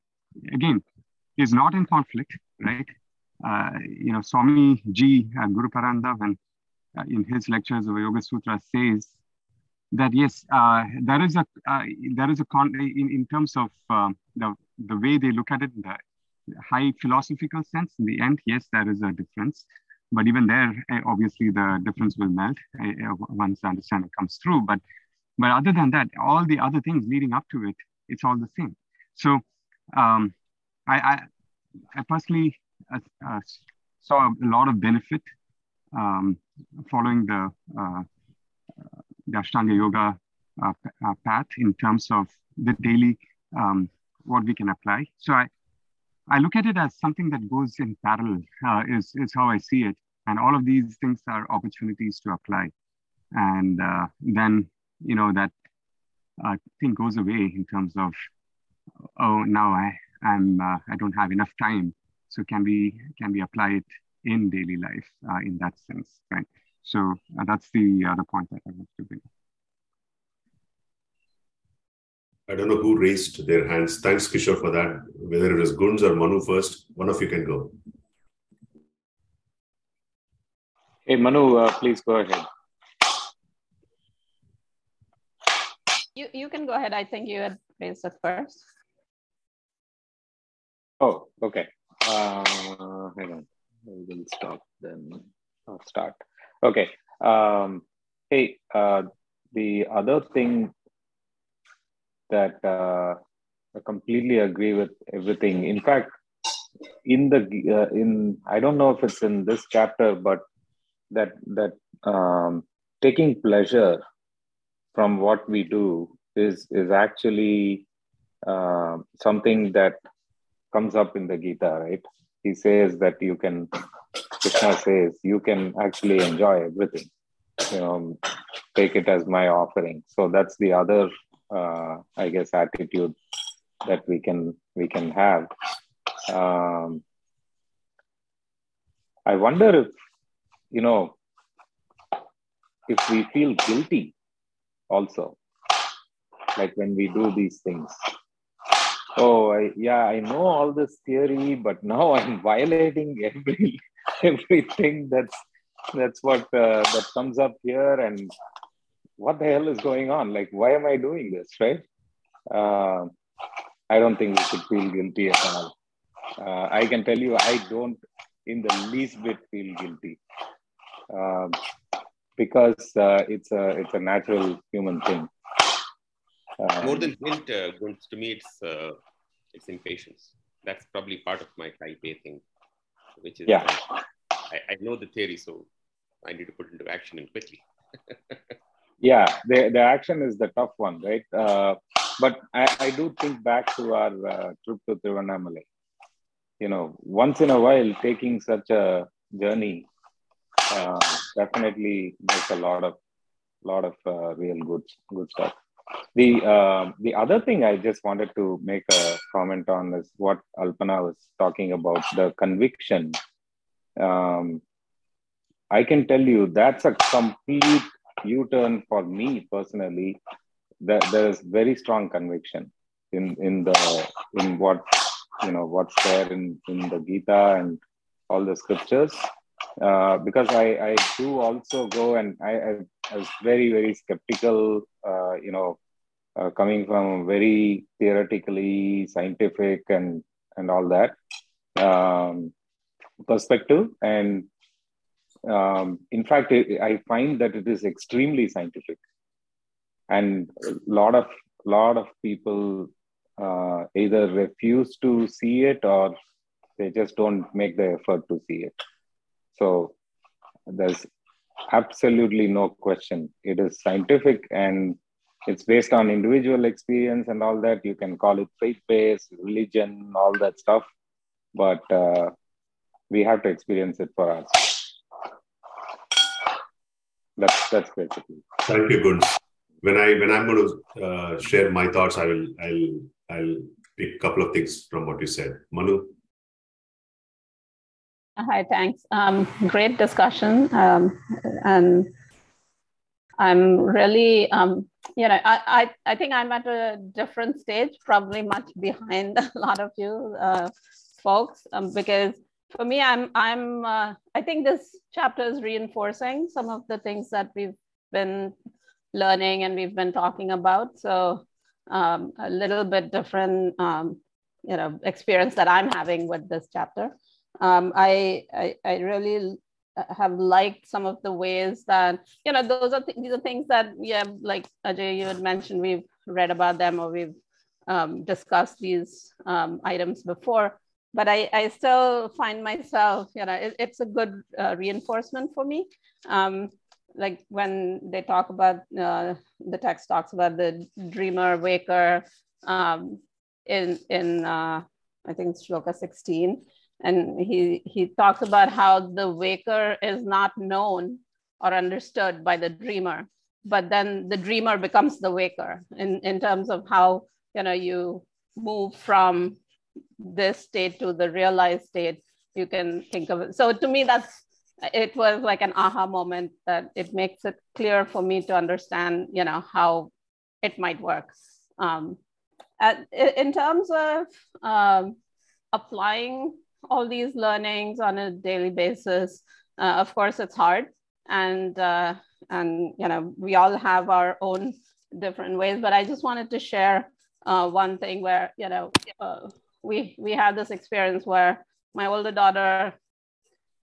again is not in conflict, right? Uh, you know, Swami Ji uh, Guru Parandav, and uh, in his lectures of Yoga Sutra says that yes, uh, there is a uh, there is a con in, in terms of uh, the the way they look at it, the high philosophical sense. In the end, yes, there is a difference, but even there, eh, obviously, the difference will melt eh, eh, once the understanding comes through. But but other than that, all the other things leading up to it, it's all the same. So um, I, I I personally uh, saw a lot of benefit um, following the, uh, the Ashtanga Yoga uh, uh, path in terms of the daily, um, what we can apply. So I, I look at it as something that goes in parallel, uh, is, is how I see it. And all of these things are opportunities to apply. And uh, then, you know, that uh, thing goes away in terms of, oh, now I, I'm, uh, I don't have enough time so can we can we apply it in daily life uh, in that sense, right? So uh, that's the other point that I want to bring. I don't know who raised their hands. Thanks, Kishore, for that. Whether it was Gunz or Manu first, one of you can go. Hey, Manu, uh, please go ahead. You, you can go ahead. I think you had raised it first. Oh, okay. Uh, hang on. We will stop then. I'll start. Okay. Um, hey, uh, the other thing that uh, I completely agree with everything. In fact, in the uh, in I don't know if it's in this chapter, but that that um, taking pleasure from what we do is is actually uh, something that comes up in the Gita, right? He says that you can Krishna says, you can actually enjoy everything. You know, take it as my offering. So that's the other, uh, I guess, attitude that we can we can have. Um, I wonder if you know if we feel guilty also, like when we do these things. Oh, I, yeah, I know all this theory, but now I'm violating every everything that's that's what uh, that comes up here and what the hell is going on? Like why am i doing this right? Uh, i don't think we should feel guilty at all. Uh, i can tell you i don't in the least bit feel guilty. Um, because uh, it's a it's a natural human thing um, More than guilt, uh, to me, it's uh, it's impatience. That's probably part of my type A thing, which is Yeah. uh, I, I know the theory, so I need to put it into action and quickly. yeah the, the action is the tough one right uh, but I, I do think back to our uh, trip to Tiruvannamalai. you know once in a while taking such a journey uh, definitely makes a lot of lot of uh, real good good stuff the uh, the other thing i just wanted to make a comment on is what alpana was talking about the conviction um, I can tell you that's a complete U-turn for me personally. That there is very strong conviction in in the in what you know what's there in in the Gita and all the scriptures. Uh, because I I do also go and I I, I was very very skeptical. Uh, you know, uh, coming from very theoretically scientific and and all that um, perspective and um, in fact, it, I find that it is extremely scientific, and a lot of lot of people uh, either refuse to see it or they just don't make the effort to see it. So there's absolutely no question. It is scientific and it's based on individual experience and all that. You can call it faith-based, religion, all that stuff, but uh, we have to experience it for us. That's that's basically. Thank you, Gunj. When I when I'm going to uh, share my thoughts, I will I'll I'll pick a couple of things from what you said. Manu, Hi, thanks. Um, great discussion. Um, and I'm really, um, you know, I, I, I think I'm at a different stage, probably much behind a lot of you uh, folks, um, because for me, I'm, I'm, uh, I think this chapter is reinforcing some of the things that we've been learning and we've been talking about. So um, a little bit different, um, you know, experience that I'm having with this chapter. Um, I, I, I really have liked some of the ways that you know those are th- these are things that yeah like Ajay you had mentioned we've read about them or we've um, discussed these um, items before. But I, I still find myself you know it, it's a good uh, reinforcement for me. Um, like when they talk about uh, the text talks about the dreamer waker um, in in uh, I think it's shloka 16 and he he talks about how the waker is not known or understood by the dreamer but then the dreamer becomes the waker in in terms of how you know you move from this state to the realized state you can think of it. So to me that's it was like an aha moment that it makes it clear for me to understand you know how it might work. Um, at, in terms of um, applying all these learnings on a daily basis. Uh, of course, it's hard, and uh, and you know we all have our own different ways. But I just wanted to share uh, one thing where you know uh, we we had this experience where my older daughter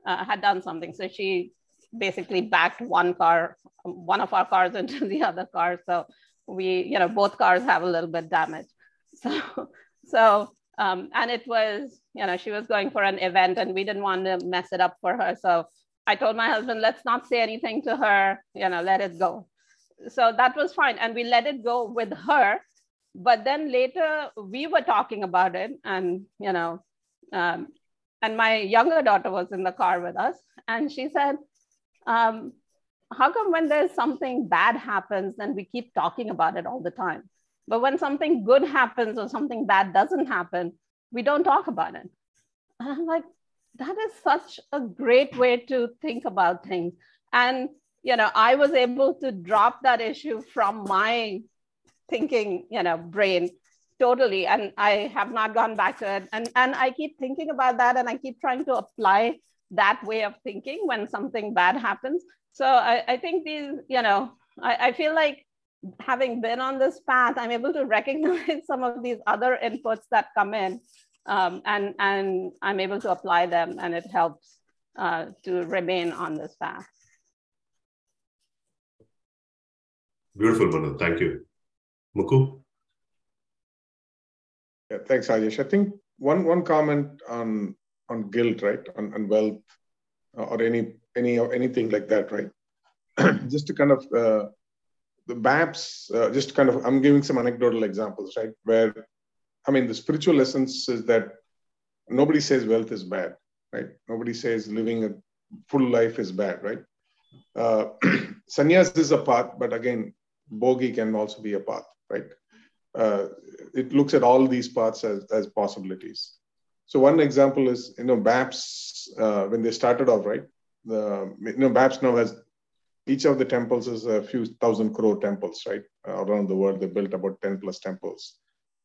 uh, had done something, so she basically backed one car, one of our cars into the other car. So we you know both cars have a little bit damage. So so um, and it was you know she was going for an event and we didn't want to mess it up for her. So i told my husband let's not say anything to her you know let it go. So that was fine. And we let it go with her. But then later we were talking about it and you know um, and my younger daughter was in the car with us, and she said, um, "How come when there's something bad happens, then we keep talking about it all the time, but when something good happens or something bad doesn't happen, we don't talk about it?" And I'm like, that is such a great way to think about things, and you know, I was able to drop that issue from my thinking, you know, brain totally. And i have not gone back to it. And and i keep thinking about that and i keep trying to apply that way of thinking when something bad happens. So i, I think these you know I, I feel like having been on this path i'm able to recognize some of these other inputs that come in um, and and i'm able to apply them and it helps uh, to remain on this path beautiful Manu. thank you muku yeah, thanks, Rajesh. I think one one comment on on guilt, right, on, on wealth, uh, or any any anything like that, right? just to kind of uh, the BAPS, uh, just kind of I'm giving some anecdotal examples, right? Where I mean, the spiritual essence is that nobody says wealth is bad, right? Nobody says living a full life is bad, right? Uh, sannyas is a path, but again, bogey can also be a path, right? uh, it looks at all these paths as, as possibilities. So one example is, you know, BAPS, uh, when they started off, right? The, you know, BAPS now has, each of the temples is a few thousand crore temples, right? Uh, around the world, they built about 10 plus temples.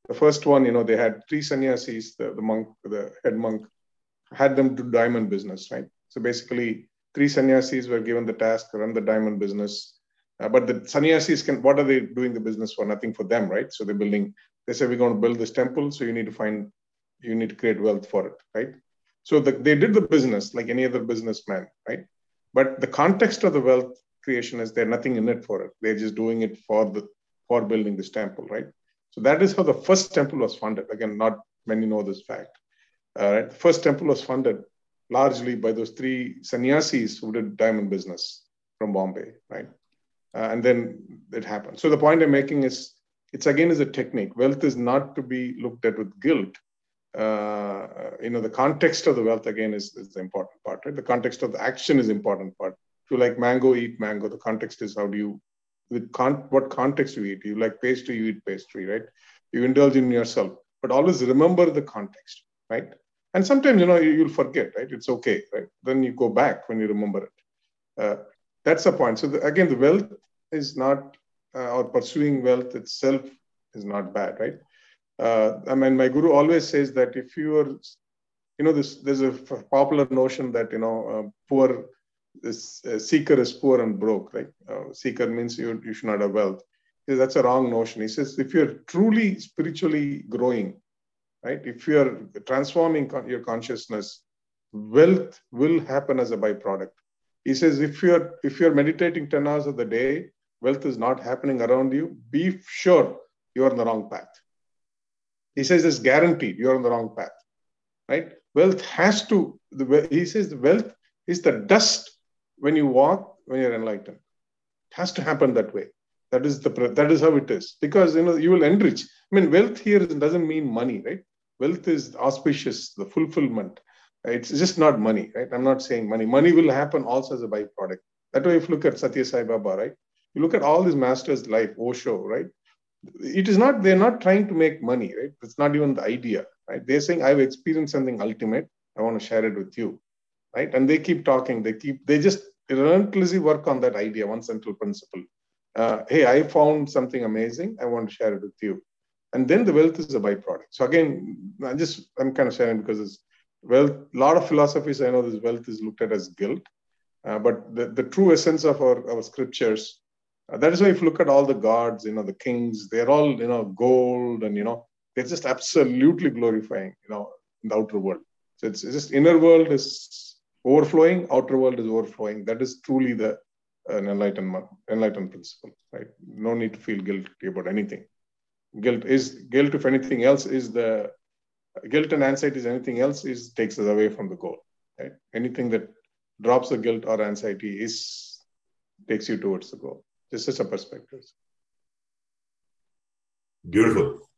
The first one, you know, they had three sannyasis, the, the monk, the head monk, had them do diamond business, right? So basically, three sannyasis were given the task to run the diamond business uh, but the sannyasis can, what are they doing the business for? Nothing for them, right? So they're building, they say, we're going to build this temple. So you need to find, you need to create wealth for it, right? So the, they did the business like any other businessman, right? But the context of the wealth creation is there's nothing in it for it. They're just doing it for the, for building this temple, right? So that is how the first temple was funded. Again, not many know this fact. Right? The first temple was funded largely by those three sannyasis who did diamond business from Bombay, right? uh, and then it happens. So the point I'm making is, it's again is a technique. Wealth is not to be looked at with guilt. Uh, you know, the context of the wealth again is, is the important part. Right? The context of the action is important part. You like mango, eat mango. The context is how do you, with con- what context you eat. You like pastry, you eat pastry, right? You indulge in yourself, but always remember the context, right? And sometimes you know you'll forget, right? It's okay, right? Then you go back when you remember it. Uh, that's the point. So the, again, the wealth is not, uh, or pursuing wealth itself is not bad, right? Uh, I mean, my guru always says that if you are, you know, this there's a popular notion that you know, uh, poor, this uh, seeker is poor and broke, right? Uh, seeker means you you should not have wealth. That's a wrong notion. He says if you're truly spiritually growing, right? If you're transforming con- your consciousness, wealth will happen as a byproduct. He says if you're if you're meditating 10 hours of the day wealth is not happening around you, be sure you're on the wrong path. He says it's guaranteed you're on the wrong path, right? Wealth has to, the, he says the wealth is the dust when you walk, when you're enlightened. It has to happen that way. That is the that is how it is because you know you will enrich. I mean, wealth here doesn't mean money, right? Wealth is auspicious, the fulfillment. It's just not money, right? I'm not saying money. Money will happen also as a byproduct. That way, if you look at Satya Sai Baba, right? You look at all these masters' life, Osho, right? It is not, they're not trying to make money, right? It's not even the idea, right? They're saying, I've experienced something ultimate. I want to share it with you, right? And they keep talking. They keep, they just relentlessly work on that idea, one central principle. Uh, hey, I found something amazing. I want to share it with you. And then the wealth is a byproduct. So again, I just, I'm kind of sharing because it's wealth, a lot of philosophies, I know this wealth is looked at as guilt. Uh, but the, the true essence of our, our scriptures uh, that is why if you look at all the gods, you know, the kings, they're all, you know, gold and, you know, they're just absolutely glorifying, you know, in the outer world. So it's, it's just inner world is overflowing, outer world is overflowing. That is truly the an enlightenment, enlightened principle, right? No need to feel guilty about anything. Guilt is guilt, if anything else, is the guilt and anxiety is anything else is takes us away from the goal. Right? Anything that drops the guilt or anxiety is takes you towards the goal. This is a perspective. Beautiful.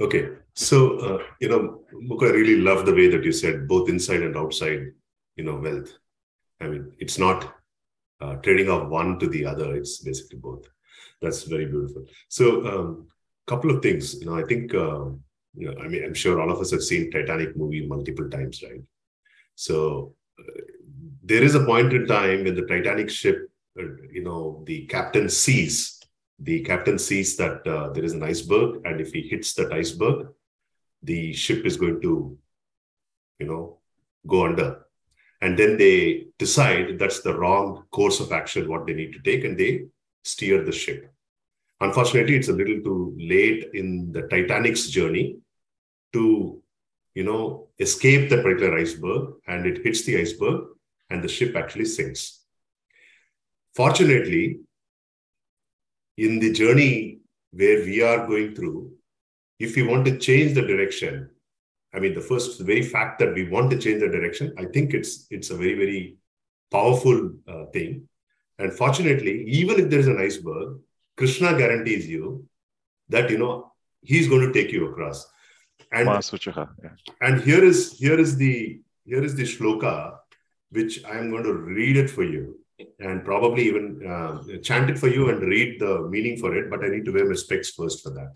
Okay. So, uh, you know, Mukha, I really love the way that you said both inside and outside, you know, wealth. I mean, it's not uh, trading off one to the other. It's basically both. That's very beautiful. So, um, couple of things. You know, I think, uh, you know, I mean, I'm sure all of us have seen Titanic movie multiple times, right? So, uh, there is a point in time when the Titanic ship, uh, you know, the captain sees the captain sees that uh, there is an iceberg, and if he hits that iceberg, the ship is going to, you know, go under. And then they decide that's the wrong course of action, what they need to take, and they steer the ship. Unfortunately, it's a little too late in the Titanic's journey to, you know, escape that particular iceberg, and it hits the iceberg, and the ship actually sinks. Fortunately, in the journey where we are going through, if we want to change the direction, I mean, the first the very fact that we want to change the direction, I think it's it's a very very powerful uh, thing. And fortunately, even if there is an iceberg, Krishna guarantees you that you know he's going to take you across. And and here is here is the here is the shloka, which I am going to read it for you and probably even uh, chant it for you and read the meaning for it, but I need to wear my specs first for that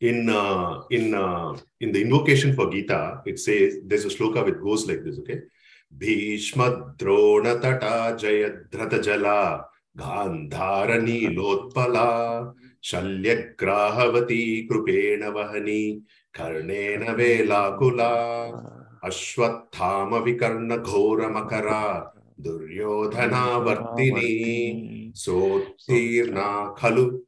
in uh, in uh, in the invocation for Gita, it says there's a sloka which goes like this. Okay, Bhishma Drona Tata Jayadratha Jala Gandhara Shalya Shalyagrahavati Krupena Vahani Karnena Velakula Ashwathama Vikarna Ghora Makara Duryodhana Vartini Sotirna Khalu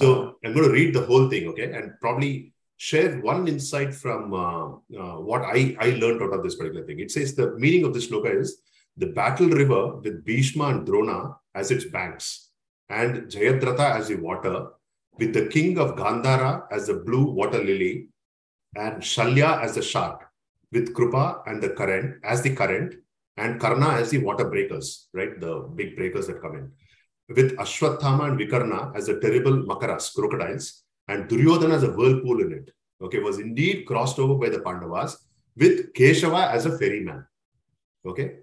so I'm going to read the whole thing, okay? And probably share one insight from uh, uh, what I, I learned out of this particular thing. It says the meaning of this sloka is the battle river with Bhishma and Drona as its banks, and Jayadratha as the water, with the king of Gandhara as the blue water lily, and Shalya as the shark, with Krupa and the current as the current, and Karna as the water breakers, right? The big breakers that come in. With Ashwathama and Vikarna as the terrible Makaras, crocodiles, and Duryodhana as a whirlpool in it. Okay, was indeed crossed over by the Pandavas with Keshava as a ferryman. Okay,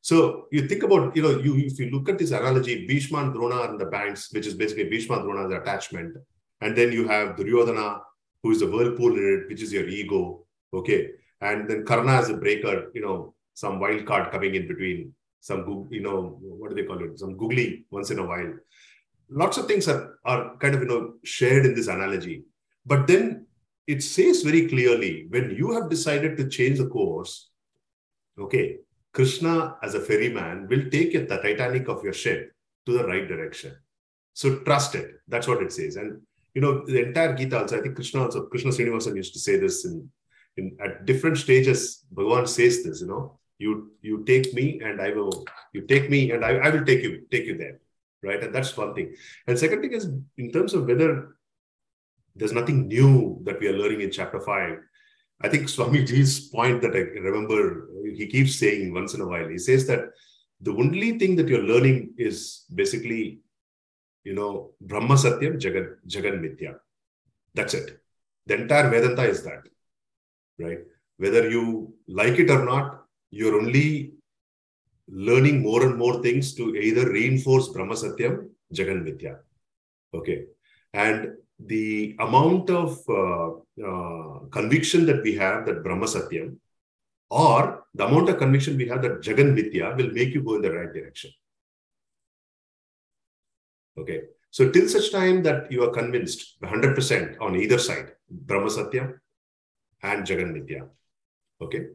so you think about, you know, you if you look at this analogy, Bhishma and Drona in the banks, which is basically Bhishma and Drona attachment. And then you have Duryodhana, who is the whirlpool in it, which is your ego. Okay. And then Karna as a breaker, you know, some wild card coming in between, some, you know, what do they call it? Some googly once in a while. Lots of things are, are kind of, you know, shared in this analogy. But then it says very clearly when you have decided to change the course, okay, Krishna, as a ferryman, will take it, the Titanic of your ship to the right direction. So trust it. That's what it says. And you know, the entire Gita also, I think Krishna also, Krishna Srinivasan used to say this in, in at different stages, Bhagavan says this, you know, you you take me and I will, you take me and I, I will take you, take you there. Right. And that's one thing. And second thing is in terms of whether there's nothing new that we are learning in chapter five. I think Swamiji's point that I remember, he keeps saying once in a while, he says that the only thing that you're learning is basically, you know, Brahma Satyam, Jagan, Jagan Mithya. That's it. The entire Vedanta is that, right? Whether you like it or not, you're only learning more and more things to either reinforce Brahma Satyam, Jagan Mithya. Okay. And the amount of uh, uh, conviction that we have that Brahma Satyam or the amount of conviction we have that Jagan Mithya will make you go in the right direction. Okay. So till such time that you are convinced 100% on either side, Brahma Satyam and Jagan Mithya. Okay.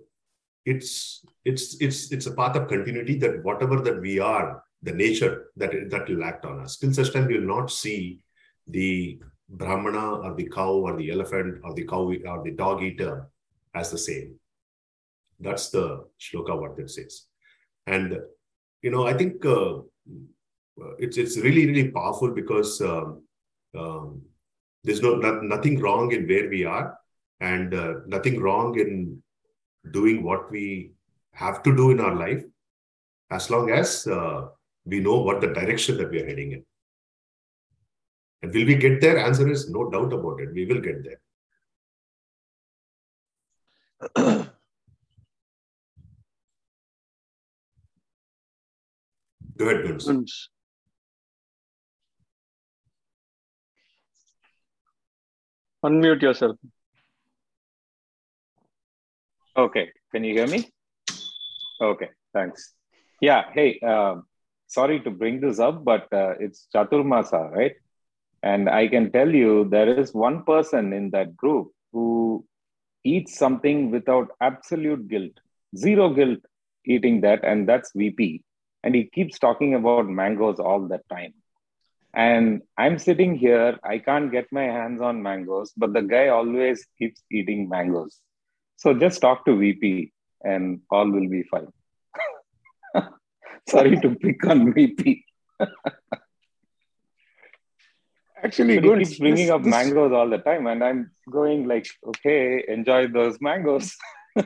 It's it's it's it's a path of continuity that whatever that we are, the nature that that will act on us. Till such time we will not see the Brahmana or the cow or the elephant or the cow or the dog eater as the same. That's the shloka what that says. And, you know, I think uh, it's, it's really, really powerful because um, um, there's no, not, nothing wrong in where we are and uh, nothing wrong in doing what we have to do in our life as long as uh, we know what the direction that we are heading in. And will we get there? Answer is no doubt about it. We will get there. Go ahead, Guns. Unmute yourself. Okay, can you hear me? Okay, thanks. Yeah, hey, uh, sorry to bring this up, but uh, it's Chaturmasa, right? And I can tell you there is one person in that group who eats something without absolute guilt, zero guilt eating that, and that's VP. And he keeps talking about mangoes all the time. And I'm sitting here, I can't get my hands on mangoes, but the guy always keeps eating mangoes. So just talk to VP and all will be fine. Sorry to pick on VP. Actually, but good. he keeps bringing This- up this- mangoes all the time, and I'm going like, okay, enjoy those mangoes.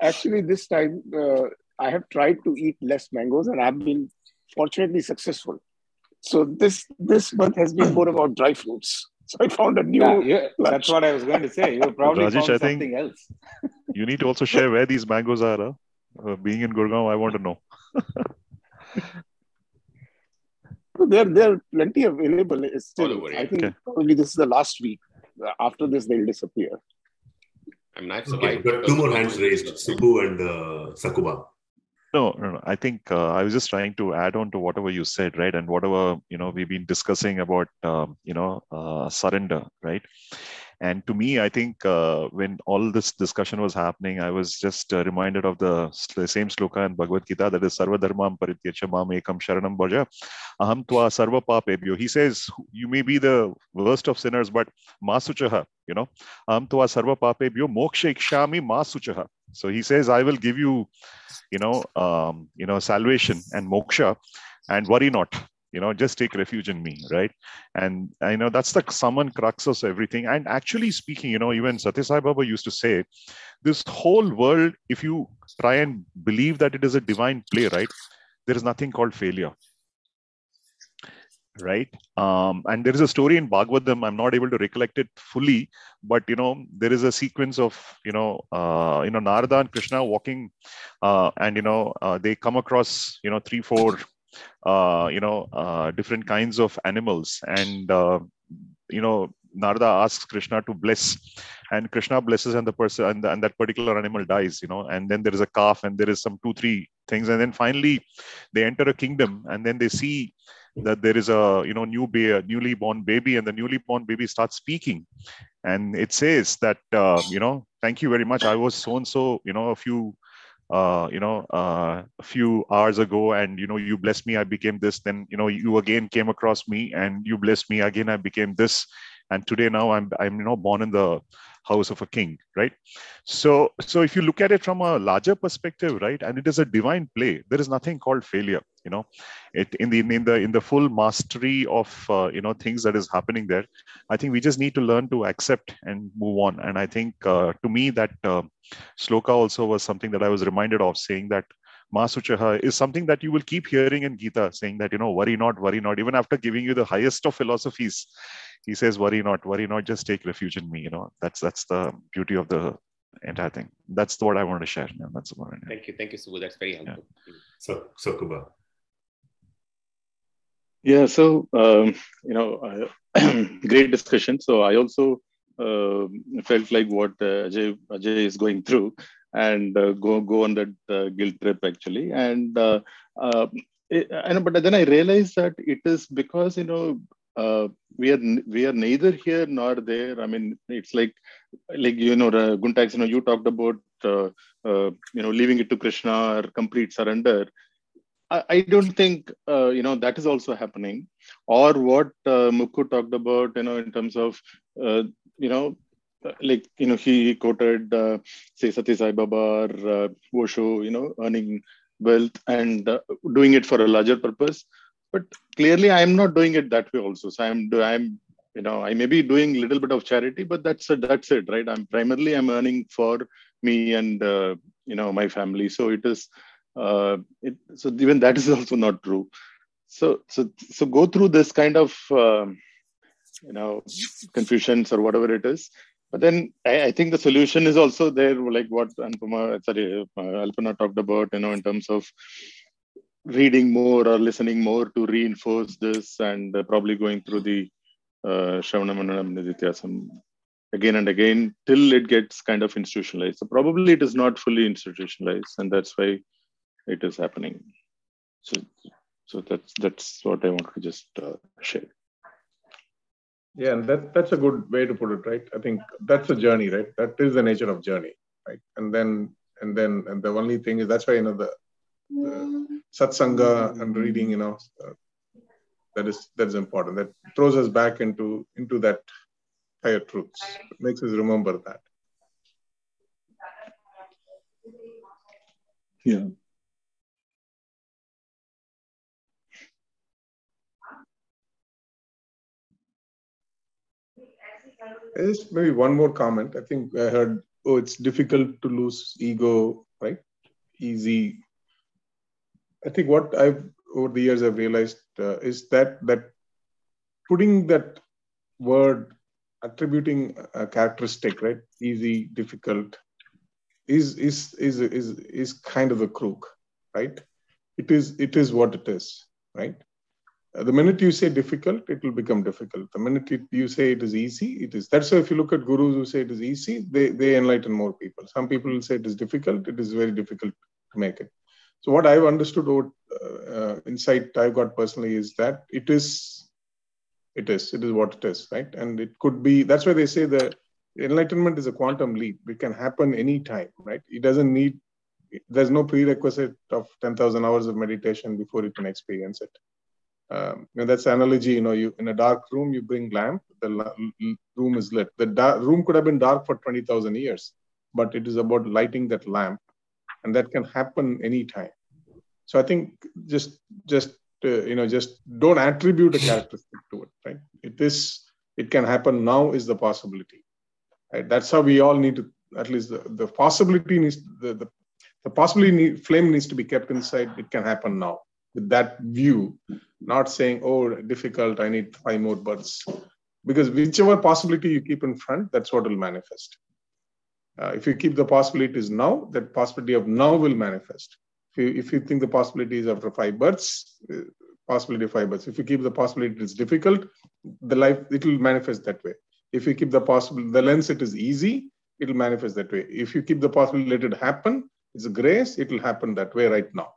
Actually, this time uh, I have tried to eat less mangoes, and I've been fortunately successful. So this this month has been more about dry fruits. So I found a new. Yeah, yeah, that's what I was going to say. You probably Rajesh, found I think- something else. You need to also share where these mangoes are. Huh? Uh, being in Gurgaon, I want to know. There, there are plenty available. It's still, over I think Okay. probably this is the last week. After this, they'll disappear. I mean, I've Okay, survived. got two more hands raised, Subbu and uh, Sakuba. No, no, no. I think uh, I was just trying to add on to whatever you said, right? And whatever you know we've been discussing about, um, you know, uh, surrender, right? And to me, I think uh, when all this discussion was happening, I was just uh, reminded of the sl- same sloka in Bhagavad Gita that is Sarva Dharmam Parityacha Mam Ekam Sharanam Bhaja Aham Tva Sarva Papebhyo. He says, You may be the worst of sinners, but Masuchaha, you know, Aham Tva Sarva Papebhyo Moksha Ikshami Masuchaha. So he says, I will give you you know um, you know salvation and moksha and worry not. You know just take refuge in me right? And i know that's the summon crux of everything. And actually speaking you know even Satya Sai Baba used to say this whole world if you try and believe that it is a divine play right there is nothing called failure right? Um, and there is a story in bhagavatam i'm not able to recollect it fully but you know there is a sequence of you know uh, you know narada and krishna walking uh, and you know uh, they come across you know three four uh, you know uh, different kinds of animals. And uh, you know narada asks krishna to bless and krishna blesses and the person and, and that particular animal dies you know and then there is a calf and there is some two three things. And then finally they enter a kingdom and then they see that there is a you know new ba- newly born baby and the newly born baby starts speaking. And it says that uh, you know thank you very much. I was so and so you know a few uh, you know uh, a few hours ago and you know you blessed me i became this. Then you know you again came across me and you blessed me. Again i became this. And today now i'm i'm you know born in the house of a king right? So so if you look at it from a larger perspective right and it is a divine play there is nothing called failure you know. It in the in the in the full mastery of uh, you know things that is happening there i think we just need to learn to accept and move on. And i think uh, to me that uh, sloka also was something that i was reminded of saying that Masuchaha is something that you will keep hearing in Gita, saying that, you know, worry not, worry not. Even after giving you the highest of philosophies, he says, worry not, worry not, just take refuge in me. You know, that's that's the beauty of the entire thing. That's what I wanted to share. Yeah, that's about it. Thank you, thank you, Subbu. That's very helpful. So, Sakuba. Yeah, so um, you know, uh, great discussion. So I also uh, felt like what uh, Ajay, Ajay is going through, and uh, go go on that uh, guilt trip actually. And uh, uh, it, and but then I realized that it is because you know uh, we are we are neither here nor there. I mean, it's like like you know, uh, Guntax, you know, you talked about uh, uh, you know leaving it to Krishna or complete surrender. I, I don't think uh, you know that is also happening, or what uh, Mukku talked about, you know, in terms of uh, you know, like you know, he, quoted say Satya Sai Baba or Osho, you know, earning wealth and doing it for a larger purpose. But clearly, I am not doing it that way also. So I'm I'm you know I may be doing a little bit of charity, but that's it, that's it, right? I'm primarily I'm earning for me and uh, you know my family. So it is uh, it, so even that is also not true so so so go through this kind of um, you know confusions or whatever it is but then I, I, think the solution is also there like what Anupama, sorry uh, Alpana talked about you know in terms of reading more or listening more to reinforce this and uh, probably going through the uh, Shravanamanam again and again till it gets kind of institutionalized. So probably it is not fully institutionalized, and that's why it is happening. So, so that's that's what I want to just uh, share. Yeah, and that that's a good way to put it, right? I think that's a journey, right? That is the nature of journey, right? And then and then and the only thing is that's why you know the satsanga and reading, you know, uh, that is that is important. That throws us back into into that higher truths. It makes us remember that. Yeah. Just maybe one more comment. I think I heard, oh, it's difficult to lose ego, right? Easy. I think what I've over the years I've realized uh, is that that putting that word, attributing a characteristic, right? Easy, difficult, is is is is is kind of a crook, right? It is it is what it is, right? Uh, the minute you say difficult, it will become difficult. The minute you say it is easy, it is. That's why if you look at gurus who say it is easy, they, they enlighten more people. Some people will say it is difficult, it is very difficult to make it. So what I've understood or uh, insight I've got personally is that it is, it is, it is what it is, right? And it could be, that's why they say the enlightenment is a quantum leap. It can happen anytime, right? It doesn't need, there's no prerequisite of 10,000 hours of meditation before you can experience it um, and that's analogy. You know, you in a dark room, you bring lamp. The room is lit. The room could have been dark for twenty thousand years, but it is about lighting that lamp, and that can happen anytime. So I think just just uh, you know just don't attribute a characteristic to it. Right? It is it can happen now is the possibility. Right? That's how we all need to at least the, the possibility needs the, the the possibility need, flame needs to be kept inside. It can happen now with that view, not saying, oh, difficult, I need five more births. Because whichever possibility you keep in front, that's what will manifest. Uh, if you keep the possibilities now, that possibility of now will manifest. If you, if you think the possibility is after five births, uh, possibility of five births. If you keep the possibility it's difficult, the life it will manifest that way. If you keep the possible the lens it is easy, it will manifest that way. If you keep the possibility let it happen, it's a grace, it will happen that way right now.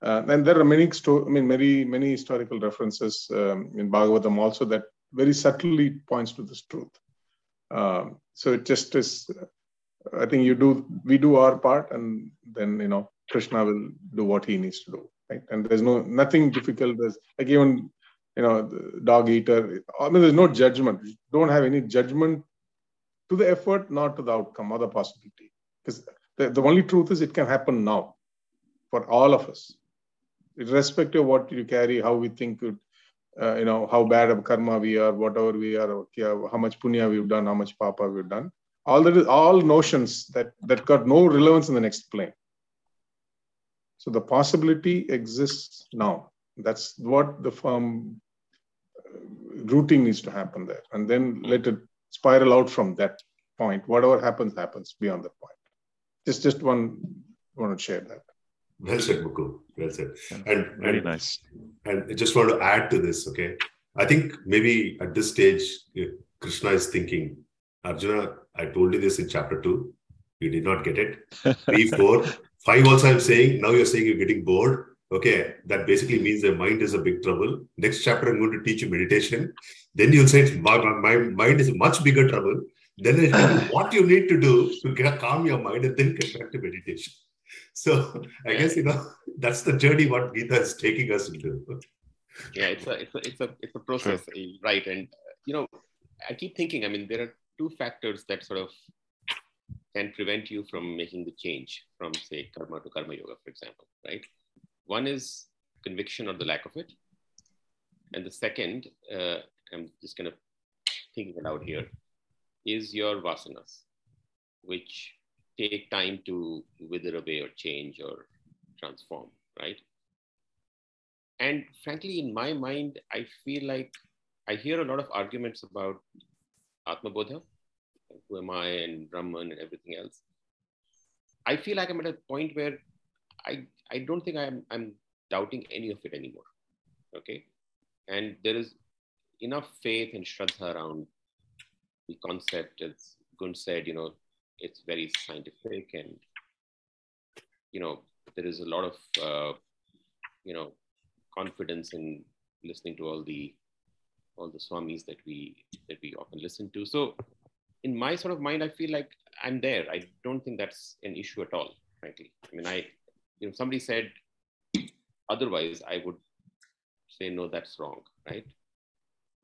Uh, and there are many, sto- I mean, many, many historical references um, in Bhagavatam also that very subtly points to this truth. Um, so it just is. I think you do, we do our part, and then you know Krishna will do what he needs to do, right? And there's no nothing difficult. There's like even you know dog eater. I mean, there's no judgment. don't have any judgment to the effort, not to the outcome or the possibility, because the, the only truth is it can happen now for all of us irrespective of what you carry, how we think, uh, you know, how bad of karma we are, whatever we are, how much punya we've done, how much papa we've done. All that is all notions that that got no relevance in the next plane. So the possibility exists now. That's what the firm uh, routing needs to happen there, and then let it spiral out from that point. Whatever happens, happens beyond that point. Just just one want to share that. Well said, Mukul. Well said. And very and, nice. And I just want to add to this. Okay, I think maybe at this stage, eh, Krishna is thinking, Arjuna, I told you this in chapter two. You did not get it. Three, four, five. Also, I'm saying now you're saying you're getting bored. Okay, that basically means the mind is a big trouble. Next chapter, I'm going to teach you meditation. Then you'll say my, my mind is much bigger trouble. Then what you need to do to calm your mind and then get back to meditation. So I guess you know that's the journey what Gita is taking us into. Yeah, it's a it's a it's a it's a process, sure. right? And you know, I keep thinking. I mean, there are two factors that sort of can prevent you from making the change from say karma to karma yoga, for example, right? One is conviction or the lack of it, and the second, uh, I'm just kind of thinking it out here, is your vasanas, which take time to wither away or change or transform, right? And frankly, in my mind, I feel like I hear a lot of arguments about Atma Bodha, who am I, and Brahman, and everything else. I feel like I'm at a point where I, I don't think I'm, I'm doubting any of it anymore. Okay. And there is enough faith and shraddha around the concept, as Gun said, you know, it's very scientific and, you know, there is a lot of, uh, you know, confidence in listening to all the all the swamis that we that we often listen to. So in my sort of mind, I feel like I'm there. I don't think that's an issue at all, frankly. I mean, I you know somebody said otherwise, I would say no, that's wrong, right?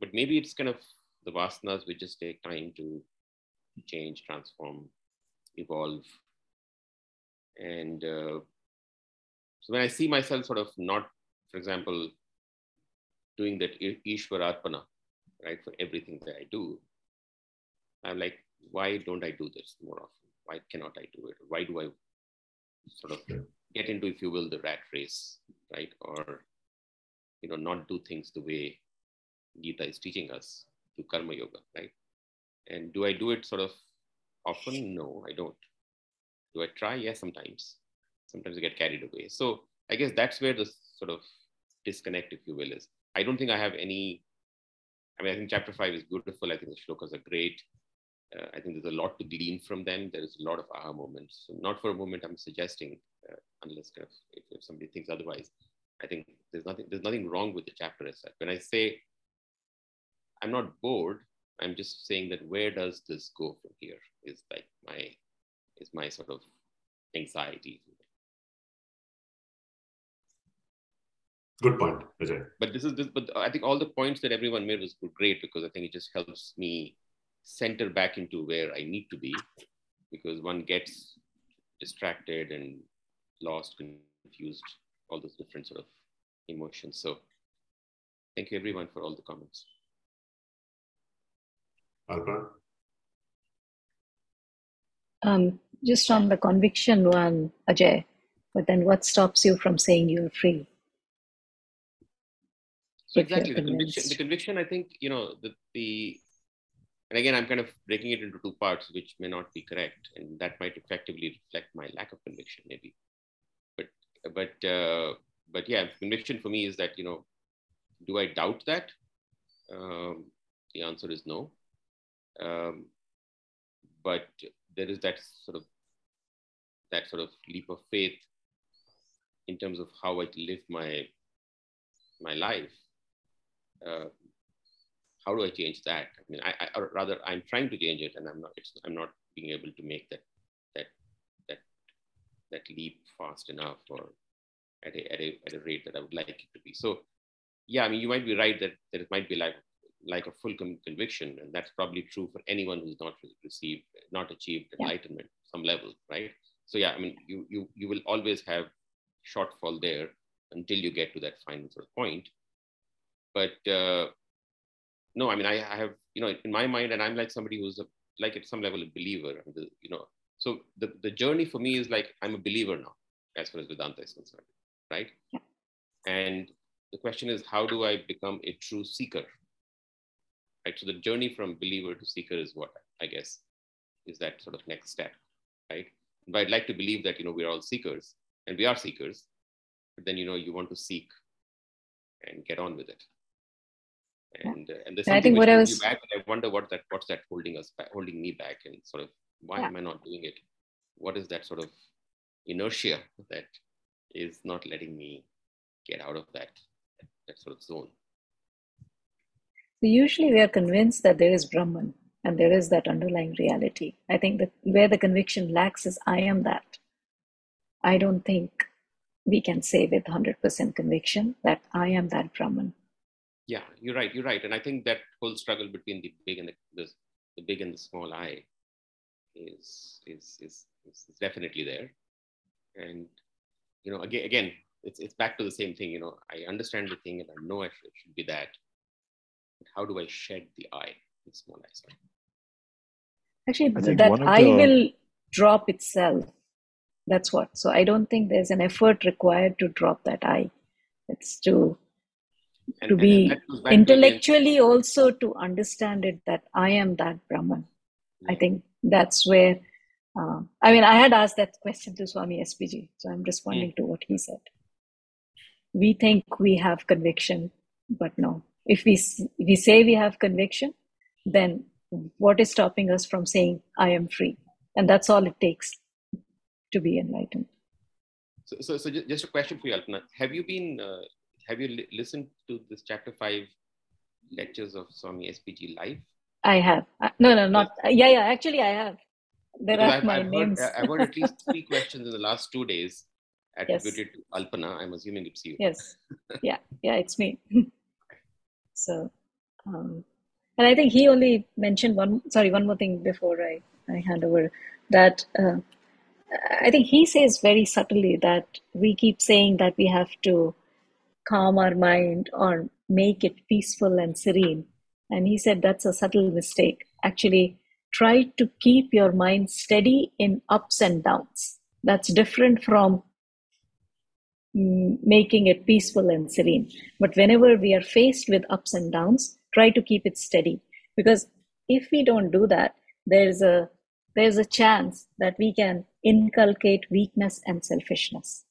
But maybe it's kind of the vasanas which just take time to change, transform, evolve. And uh, so when I see myself sort of not, for example, doing that Ishwararpana, right, for everything that I do, I'm like, why don't I do this more often? Why cannot I do it? Why do I sort of get into, if you will, the rat race, right? Or, you know, not do things the way Gita is teaching us through karma yoga, right? And do I do it sort of often? No, I don't. Do I try? Yes, sometimes. Sometimes I get carried away. So I guess that's where the sort of disconnect, if you will, is. I don't think I have any. I mean, I think chapter five is beautiful. I think the shlokas are great. Uh, I think there's a lot to glean from them. There is a lot of aha moments. So not for a moment I'm suggesting, uh, unless kind of if, if, somebody thinks otherwise. I think there's nothing there's nothing wrong with the chapter as such. When I say I'm not bored, I'm just saying that where does this go from here? Is like my is my sort of anxiety. Good point. But this is this, but I think all the points that everyone made was great because I think it just helps me center back into where I need to be because one gets distracted and lost, confused, all those different sort of emotions. So thank you everyone for all the comments. Alpa? Um, just on the conviction one, Ajay, but then what stops you from saying you're free? So exactly the conviction, the conviction, I think, you know, the, the and again, I'm kind of breaking it into two parts, which may not be correct, and that might effectively reflect my lack of conviction, maybe. But but uh, but yeah, conviction for me is that you know, do I doubt that? Um, the answer is no. Um, but there is that sort of that sort of leap of faith in terms of how I live my my life. Uh, how do I change that? I mean, I, I, rather, I'm trying to change it, and I'm not. I'm not being able to make that that that that leap fast enough, or at a, at a at a rate that I would like it to be. So, yeah, I mean, you might be right that, it might be like like a full conviction, and that's probably true for anyone who's not received, not achieved enlightenment yeah. some level, right? So, yeah, I mean, you you you will always have shortfall there until you get to that final sort of point. But uh, no, I mean, I, I, have, you know, in my mind, and I'm like somebody who's a, like at some level a believer, you know. So the, the journey for me is like, I'm a believer now, as far as Vedanta is concerned, right? Yeah. And the question is, how do I become a true seeker? Right. So the journey from believer to seeker is what I guess is that sort of next step, right? But I'd like to believe that, you know, we're all seekers and we are seekers, but then, you know, you want to seek and get on with it and uh, and there's something I think what I was back I wonder what that what's that holding us back holding me back and sort of why yeah. am I not doing it what is that sort of inertia that is not letting me get out of that, that sort of zone usually we are convinced that there is Brahman and there is that underlying reality. I think that where the conviction lacks is I am that. I don't think we can say with 100% conviction that I am that Brahman. Yeah you're right you're right. And i think that whole struggle between the big and the, the, the big and the small i is, is is definitely there. And you know again again it's, it's back to the same thing you know i understand the thing and i know i should, should be that how do i shed the i the small i sorry actually that i the... will drop itself That's what. So I don't think there's an effort required to drop that I. It's to And- to and be that goes to intellectually also to understand it that I am that Brahman. I think that's where. Uh, I mean, I had asked that question to Swami SPG, so I'm responding to what he said. We think we have conviction, but no. If we if we say we have conviction, then what is stopping us from saying I am free? And that's all it takes to be enlightened. So, so, so ju- just a question for you, Alpana. Have you been, uh, have you li- listened to this chapter five lectures of Swami SPG live? I have. Uh, no, no, not. uh, yeah, yeah. Actually, I have. There Because are I've, my I've, names. heard, I've heard at least three questions in the last two days Yes. attributed to Alpana. I'm assuming it's you. yes. Yeah, yeah. It's me. so, um, and I think he only mentioned one. Sorry, one more thing before I I hand over. That uh, I think he says very subtly that we keep saying that we have to calm our mind or make it peaceful and serene. And he said that's a subtle mistake. Actually, try to keep your mind steady in ups and downs. That's different from Mm, making it peaceful and serene. But whenever we are faced with ups and downs, try to keep it steady. Because if we don't do that, there's a there's a chance that we can inculcate weakness and selfishness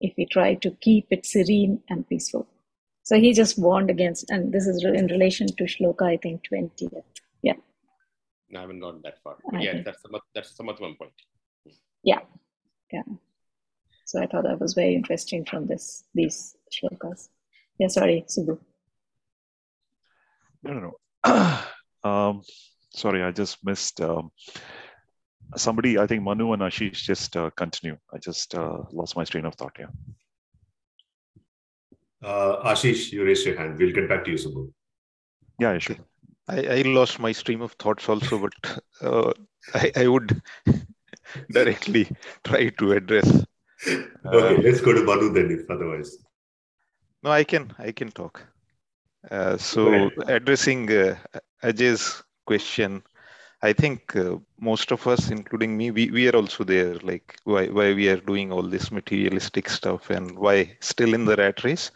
if we try to keep it serene and peaceful. So he just warned against, and this is in relation to Shloka, I think 20. Yeah, No, I haven't gone that far. But yeah, think- that's some, that's at one point. yeah, yeah. So I thought that was very interesting from this these shlokas. Yeah, sorry, Subbu. No, no, no. um, sorry, I just missed. Um, somebody, I think Manu and Ashish just uh, continue. I just uh, lost my train of thought here. Uh, Ashish, you raised your hand. We'll get back to you, Subbu. Yeah, sure. I, I lost my stream of thoughts also, but uh, I, I would directly try to address. Okay, let's go to Manu then, if otherwise. No, I can I can talk. Uh, so addressing uh, Ajay's question, I think uh, most of us, including me, we, we are also there. Like why why we are doing all this materialistic stuff and why still in the rat race.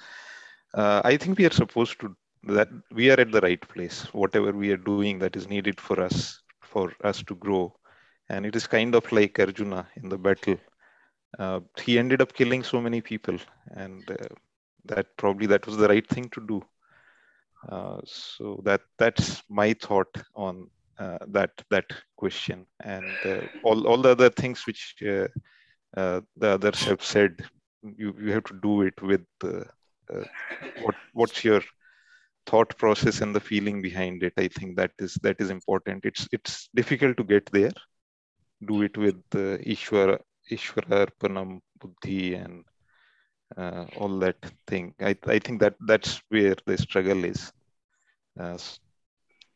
Uh, I think we are supposed to that we are at the right place. Whatever we are doing that is needed for us for us to grow, and it is kind of like Arjuna in the battle. Uh, he ended up killing so many people, and uh, that probably that was the right thing to do. Uh, so that that's my thought on uh, that that question, and uh, all all the other things which uh, the others have said. You you have to do it with what what's your thought process and the feeling behind it. I think that is that is important. It's it's difficult to get there. Do it with uh, Ishwara Ishwara Arpanam Buddhi and uh, all that thing. I, I think that that's where the struggle is uh,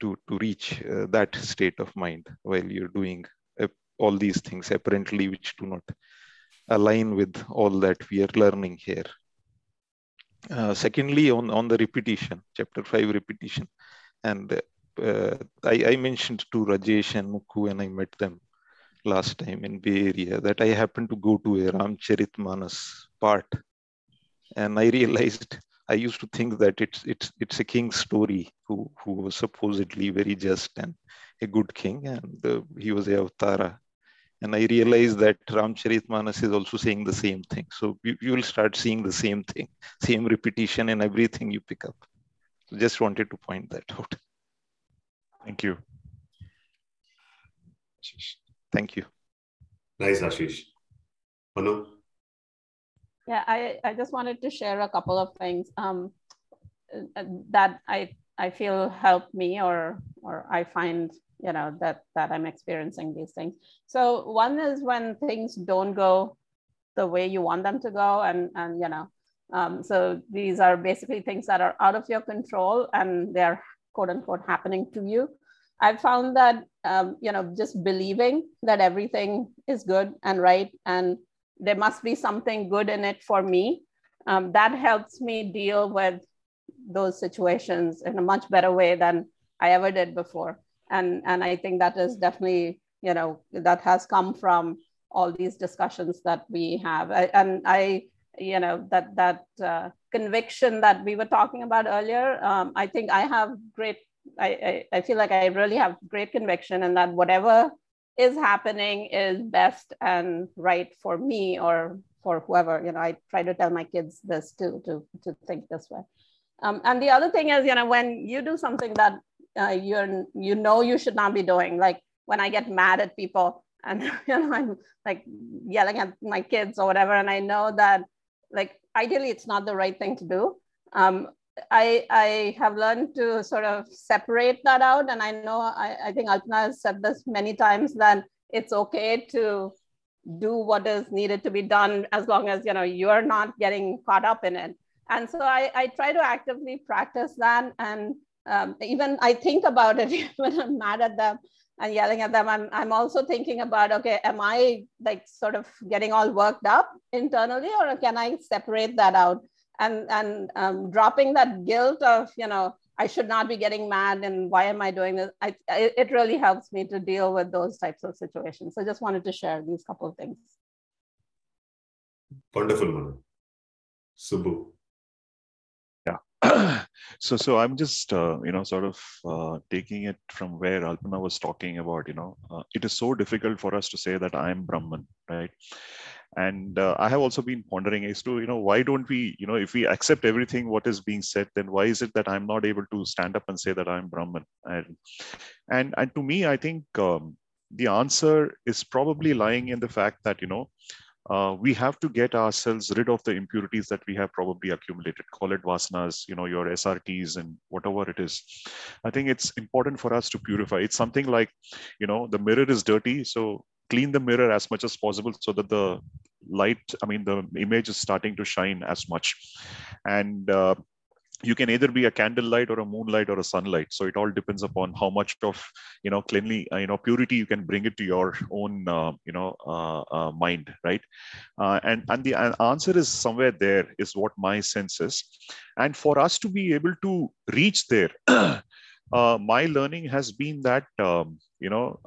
to to reach uh, that state of mind while you're doing uh, all these things apparently which do not align with all that we are learning here. Uh, secondly, on on the repetition, chapter five repetition, and uh, I, I mentioned to Rajesh and Mukku when I met them last time in Bay Area that I happened to go to a Ramcharitmanas part and I realized I used to think that it's it's it's a king's story who who was supposedly very just and a good king, and uh, he was a avatara. And I realized that Ramcharitmanas is also saying the same thing. So you, you will start seeing the same thing, same repetition in everything you pick up. So just wanted to point that out. Thank you. Thank you. Nice, Ashish. Manu? Yeah, I, I just wanted to share a couple of things um, that I I feel help me or or I find you know that that I'm experiencing these things. So one is when things don't go the way you want them to go, and and you know, um, so these are basically things that are out of your control and they're quote unquote happening to you. I've found that um, you know just believing that everything is good and right and there must be something good in it for me. Um, that helps me deal with those situations in a much better way than I ever did before. And, and I think that is definitely, you know, that has come from all these discussions that we have. I, and I, you know, that that uh, conviction that we were talking about earlier, um, I think I have great. I, I I feel like I really have great conviction, and that whatever is happening is best and right for me or for whoever. You know, I try to tell my kids this too, to to think this way. Um, and the other thing is, you know, when you do something that uh, you're you know you should not be doing, like when I get mad at people and you know I'm like yelling at my kids or whatever, and I know that like ideally it's not the right thing to do. Um, I I have learned to sort of separate that out, and I know I, I think Alpana has said this many times that it's okay to do what is needed to be done as long as you know you're not getting caught up in it and so I, I try to actively practice that. And um, even I think about it when I'm mad at them and yelling at them. I'm, I'm also thinking about, okay, am I like sort of getting all worked up internally or can I separate that out? And, and um, dropping that guilt of, you know, I should not be getting mad and why am I doing this? I, it really helps me to deal with those types of situations. So I just wanted to share these couple of things. Wonderful, Manu. Subbu. Yeah. so so i'm just uh, you know sort of uh, taking it from where alpana was talking about you know uh, it is so difficult for us to say that i am brahman right and uh, i have also been pondering as to you know why don't we you know if we accept everything what is being said then why is it that i'm not able to stand up and say that i'm brahman? And and, and to me i think um, the answer is probably lying in the fact that you know uh, we have to get ourselves rid of the impurities that we have probably accumulated. Call it vasanas you know your srts and whatever it is. I think it's important for us to purify. It's something like you know the mirror is dirty so clean the mirror as much as possible so that the light i mean the image is starting to shine as much. And uh, you can either be a candlelight or a moonlight or a sunlight. So it all depends upon how much of you know cleanly uh, you know purity you can bring it to your own uh, you know uh, uh mind right? Uh, and and the answer is somewhere there is what my sense is. And for us to be able to reach there uh, my learning has been that um, you know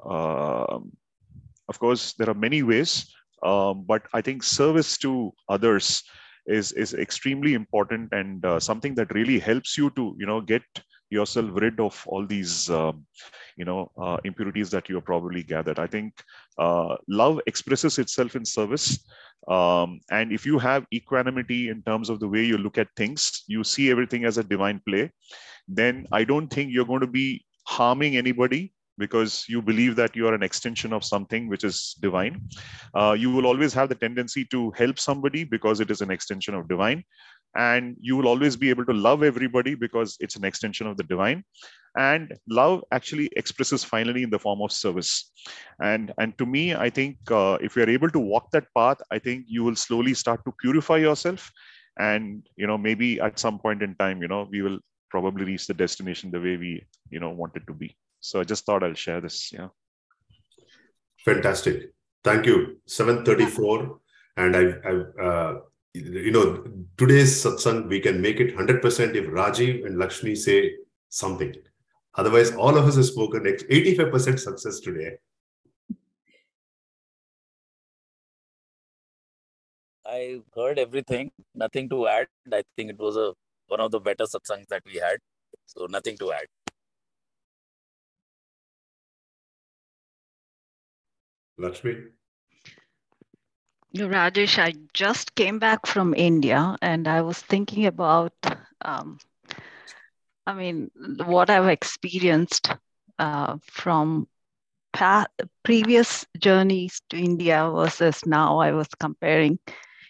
of course there are many ways um, but i think service to others is is extremely important and uh, something that really helps you to you know get yourself rid of all these um, you know uh, impurities that you have probably gathered. I think uh, love expresses itself in service. Um, and if you have equanimity in terms of the way you look at things you see everything as a divine play then i don't think you're going to be harming anybody because you believe that you are an extension of something which is divine. Uh, you will always have the tendency to help somebody because it is an extension of divine. And you will always be able to love everybody because it's an extension of the divine. And love actually expresses finally in the form of service. And, and to me, I think uh, if you're able to walk that path, I think you will slowly start to purify yourself. And, you know, maybe at some point in time, you know, we will probably reach the destination the way we, you know, want it to be. So I just thought I'll share this. Yeah. Fantastic. Thank you. 734. And I, I uh, you know, today's satsang, we can make it 100% if Rajiv and Lakshmi say something. Otherwise, all of us have spoken 85% success today. I heard everything, nothing to add. I think it was a one of the better satsangs that we had. So nothing to add. Lakshmi? Rajesh, I just came back from India and I was thinking about, um, I mean, what I've experienced uh, from past, previous journeys to India versus now. I was comparing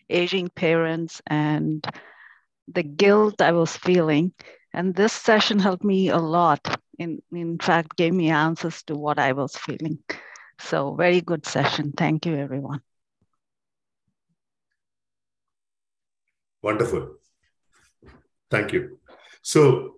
aging parents and the guilt I was feeling. And this session helped me a lot. In, in fact, gave me answers to what I was feeling. So very good session. Thank you, everyone. Wonderful. Thank you. So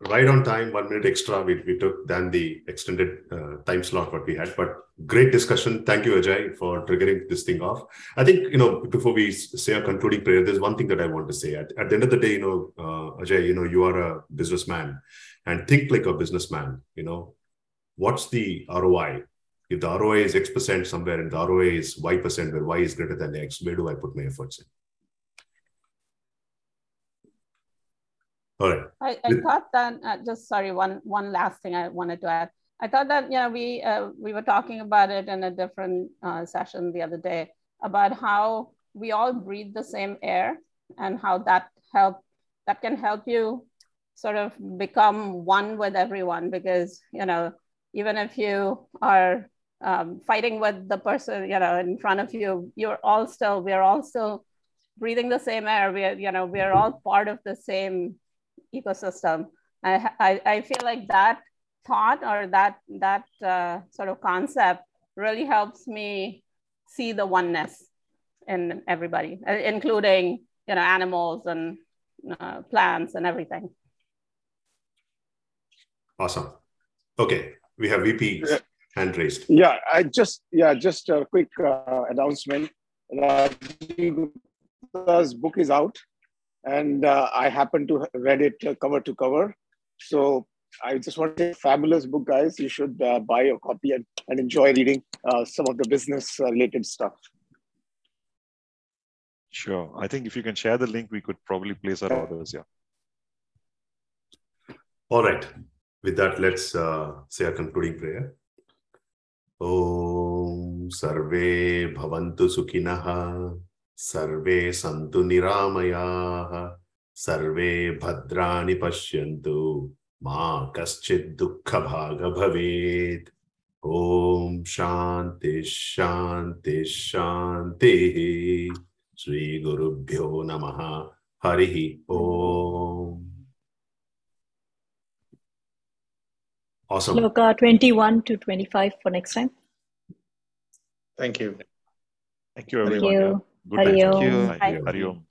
right on time, one minute extra we, we took than the extended uh, time slot what we had. But great discussion. Thank you, Ajay, for triggering this thing off. I think, you know, before we say a concluding prayer, there's one thing that I want to say. At, at the end of the day, you know, uh, Ajay, you know, you are a businessman and think like a businessman, you know, what's the ROI If the ROI is X percent somewhere and the ROI is Y percent where Y is greater than X, where do I put my efforts in? All right. I, I thought that uh, just sorry one one last thing I wanted to add. I thought that yeah we uh, we were talking about it in a different uh, session the other day about how we all breathe the same air and how that help that can help you sort of become one with everyone because you know even if you are um, fighting with the person you know in front of you you're all still we're all still breathing the same air we're you know we're all part of the same ecosystem. I, I, I feel like that thought or that, that uh, sort of concept really helps me see the oneness in everybody, uh, including you know animals and uh, plants and everything. Awesome. Okay, we have VP hand raised. Yeah, I just yeah just a quick uh, announcement. Rajiv's book is out and uh, I happen to read it uh, cover to cover. So I just want to say, fabulous book, guys. You should uh, buy a copy and, and enjoy reading uh, some of the business uh, related stuff. Sure. I think if you can share the link, we could probably place our orders. Yeah. All right. With that, let's uh, say a concluding prayer. Om Sarve Bhavantu Sukhinaha सर्वे सन्तु निरामयाः, सर्वे भद्राणि पश्यन्तु, मा कश्चित् दुःखभाग भवेत्। ॐ शान्ति शान्ति शान्तिः। श्रीगुरुभ्यो नमः। हरिः ॐ Awesome. Sloka uh, 21 to 25 for next time. Thank you. Thank you, everyone. Thank everyone. you. Yeah. Good Hari night. Om. Thank you. Hari Om.